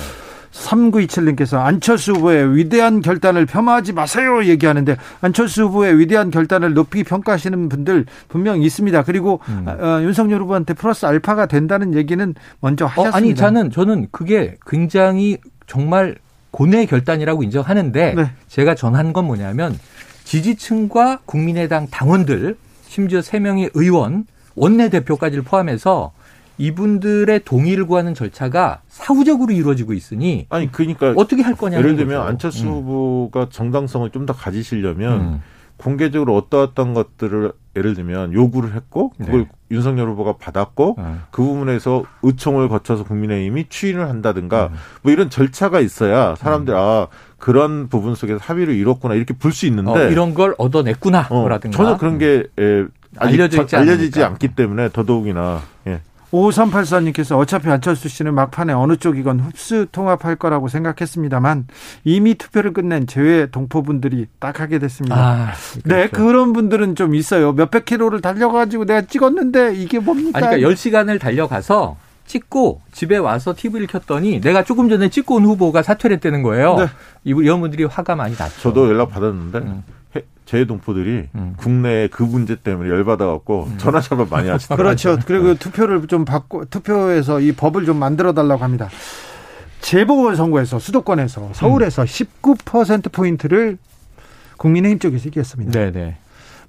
3927님께서 안철수 후보의 위대한 결단을 폄하하지 마세요 얘기하는데 안철수 후보의 위대한 결단을 높이 평가하시는 분들 분명 있습니다. 그리고 음. 어, 윤석열 후보한테 플러스 알파가 된다는 얘기는 먼저 어, 하셨습니다. 아니 저는 저는 그게 굉장히 정말 고뇌의 결단이라고 인정하는데 네. 제가 전한 건 뭐냐면 지지층과 국민의당 당원들 심지어 세 명의 의원 원내대표까지를 포함해서 이분들의 동의를 구하는 절차가 사후적으로 이루어지고 있으니 아니 그러니까 어떻게 할 거냐 예를 들면 안철수 후보가 정당성을 좀 더 가지시려면 음. 공개적으로 어떠어떤 것들을 예를 들면 요구를 했고 그걸 네. 윤석열 후보가 받았고 음. 그 부분에서 의총을 거쳐서 국민의힘이 추인을 한다든가 음. 뭐 이런 절차가 있어야 사람들 아 그런 부분 속에서 합의를 이뤘구나 이렇게 볼 수 있는데 어, 이런 걸 얻어냈구나 어, 라든가 전혀 그런 게 예, 알려져 않으니까. 않기 때문에 더더욱이나 예. 5384님께서 어차피 안철수 씨는 막판에 어느 쪽이건 흡수 통합할 거라고 생각했습니다만 이미 투표를 끝낸 제외 동포분들이 딱 하게 됐습니다. 아, 네, 그렇죠. 그런 분들은 좀 있어요. 몇백 킬로를 달려가지고 내가 찍었는데 이게 뭡니까? 아니, 그러니까 10시간을 달려가서 찍고 집에 와서 TV를 켰더니 내가 조금 전에 찍고 온 후보가 사퇴를 했다는 거예요. 네. 이- 이런 분들이 화가 많이 났죠. 저도 연락 받았는데 음. 해- 제 동포들이 음. 국내에 그 문제 때문에 열받아갖고 전화 잡아 많이 하시더라고요. 그렇죠. 그리고 투표를 좀 바꿔 투표에서 이 법을 좀 만들어 달라고 합니다. 재보궐 선거에서 수도권에서 서울에서 19% 포인트를 국민의힘 쪽에서 이겼습니다. 네네.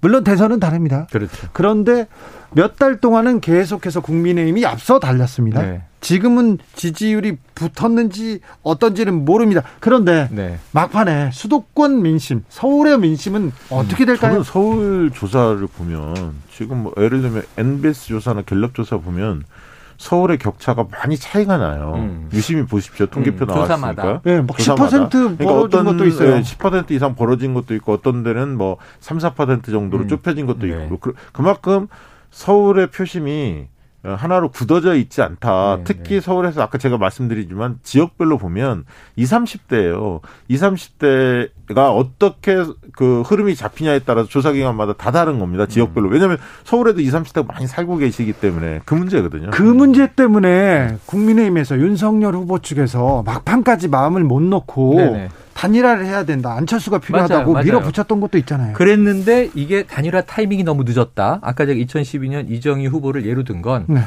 물론 대선은 다릅니다. 그렇죠. 그런데 몇 달 동안은 계속해서 국민의힘이 앞서 달렸습니다. 네. 지금은 지지율이 붙었는지 어떤지는 모릅니다. 그런데 네. 막판에 수도권 민심, 서울의 민심은 어떻게 될까요? 저는 서울 조사를 보면 지금 뭐 예를 들면 NBS 조사나 갤럽 조사 보면 서울의 격차가 많이 차이가 나요. 음. 유심히 보십시오. 통계표 음, 나왔으니까. 조사마다. 네, 막 조사마다. 10% 벌어진 어떤 것도 있어요. 예, 10% 이상 벌어진 것도 있고 어떤 데는 뭐 3, 4% 정도로 음. 좁혀진 것도 네. 있고 그- 그만큼 서울의 표심이 어, 하나로 굳어져 있지 않다. 네, 특히 네. 서울에서 아까 제가 말씀드리지만 지역별로 보면 20, 30대예요. 20, 30대가 어떻게 그 흐름이 잡히냐에 따라서 조사 기관마다 다 다른 겁니다. 지역별로. 음. 왜냐하면 서울에도 20, 30대가 많이 살고 계시기 때문에 그 문제거든요. 그 문제 때문에 국민의힘에서 윤석열 후보 측에서 막판까지 마음을 못 놓고 네네. 단일화를 해야 된다. 안철수가 필요하다고 맞아요, 맞아요. 밀어붙였던 것도 있잖아요. 그랬는데 이게 단일화 타이밍이 너무 늦었다. 아까 제가 2012년 이정희 후보를 예로 든건 네.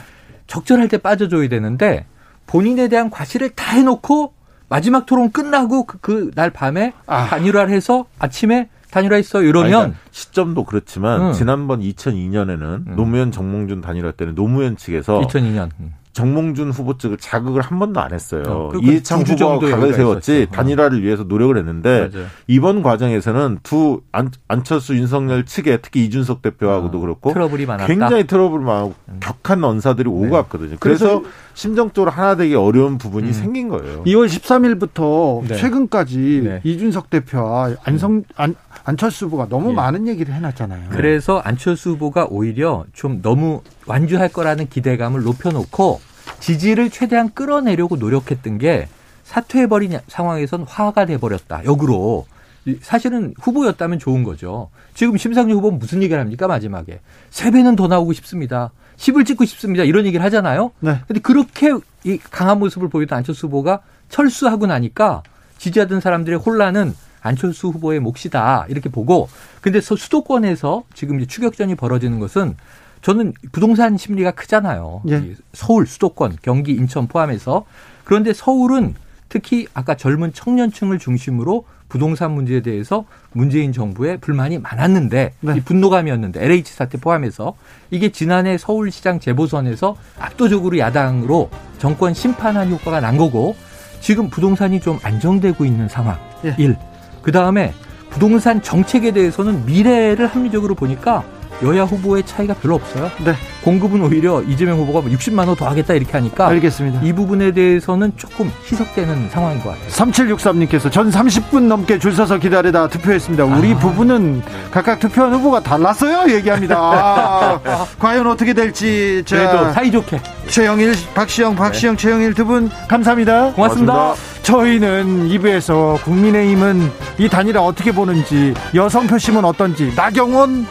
적절할 때 빠져줘야 되는데 본인에 대한 과실을 다 해놓고 마지막 토론 끝나고 그날 밤에 아. 단일화를 해서 아침에 단일화했어 이러면 그러니까 시점도 그렇지만 음. 지난번 2002년에는 음. 노무현 정몽준 단일화 때는 노무현 측에서 2002년 정몽준 후보 측을 자극을 한 번도 안 했어요. 어, 그 이회창 후보가 각을 세웠지. 어. 단일화를 위해서 노력을 했는데 맞아요. 이번 과정에서는 두 안, 안철수 윤석열 측에 특히 이준석 대표하고도 어, 그렇고 트러블이 많았다. 굉장히 트러블 많고 음. 격한 언사들이 오고 네. 갔거든요. 그래서 심정적으로 하나 되기 어려운 부분이 음. 생긴 거예요. 2월 13일부터 네. 최근까지 네. 이준석 대표와 안성 안, 안철수 후보가 너무 예. 많은 얘기를 해놨잖아요. 그래서 안철수 후보가 오히려 좀 너무 완주할 거라는 기대감을 높여놓고 지지를 최대한 끌어내려고 노력했던 게 사퇴해버린 상황에선 화가 돼버렸다. 역으로. 이- 사실은 후보였다면 좋은 거죠. 지금 심상정 후보는 무슨 얘기를 합니까, 마지막에? 세 배는 더 나오고 싶습니다. 10을 찍고 싶습니다. 이런 얘기를 하잖아요. 네. 근데 그렇게 이 강한 모습을 보이던 안철수 후보가 철수하고 나니까 지지하던 사람들의 혼란은 안철수 후보의 몫이다. 이렇게 보고 근데 서- 수도권에서 지금 이제 추격전이 벌어지는 것은 저는 부동산 심리가 크잖아요. 예. 이 서울, 수도권, 경기, 인천 포함해서 그런데 서울은 특히 아까 젊은 청년층을 중심으로 부동산 문제에 대해서 문재인 정부의 불만이 많았는데 네. 이 분노감이었는데 LH 사태 포함해서 이게 지난해 서울시장 재보선에서 압도적으로 야당으로 정권 심판한 효과가 난 거고 지금 부동산이 좀 안정되고 있는 상황. 예. 일. 그 다음에 부동산 정책에 대해서는 미래를 합리적으로 보니까 여야 후보의 차이가 별로 없어요. 네. 공급은 오히려 이재명 후보가 60만 원 더 하겠다 이렇게 하니까 알겠습니다. 이 부분에 대해서는 조금 희석되는 상황인 것 같아요. 3763님께서 전 30분 넘게 줄 서서 기다리다 투표했습니다. 우리 아. 부부는 각각 투표한 후보가 달랐어요. 얘기합니다. 아, [laughs] 과연 어떻게 될지 그래도 자, 사이좋게 최영일, 박시영, 박시영, 최영일 두 분 감사합니다. 고맙습니다. 고맙습니다. 저희는 2부에서 국민의힘은 이 단일화 어떻게 보는지 여성 표심은 어떤지 나경원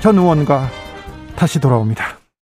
전 의원과 다시 돌아옵니다.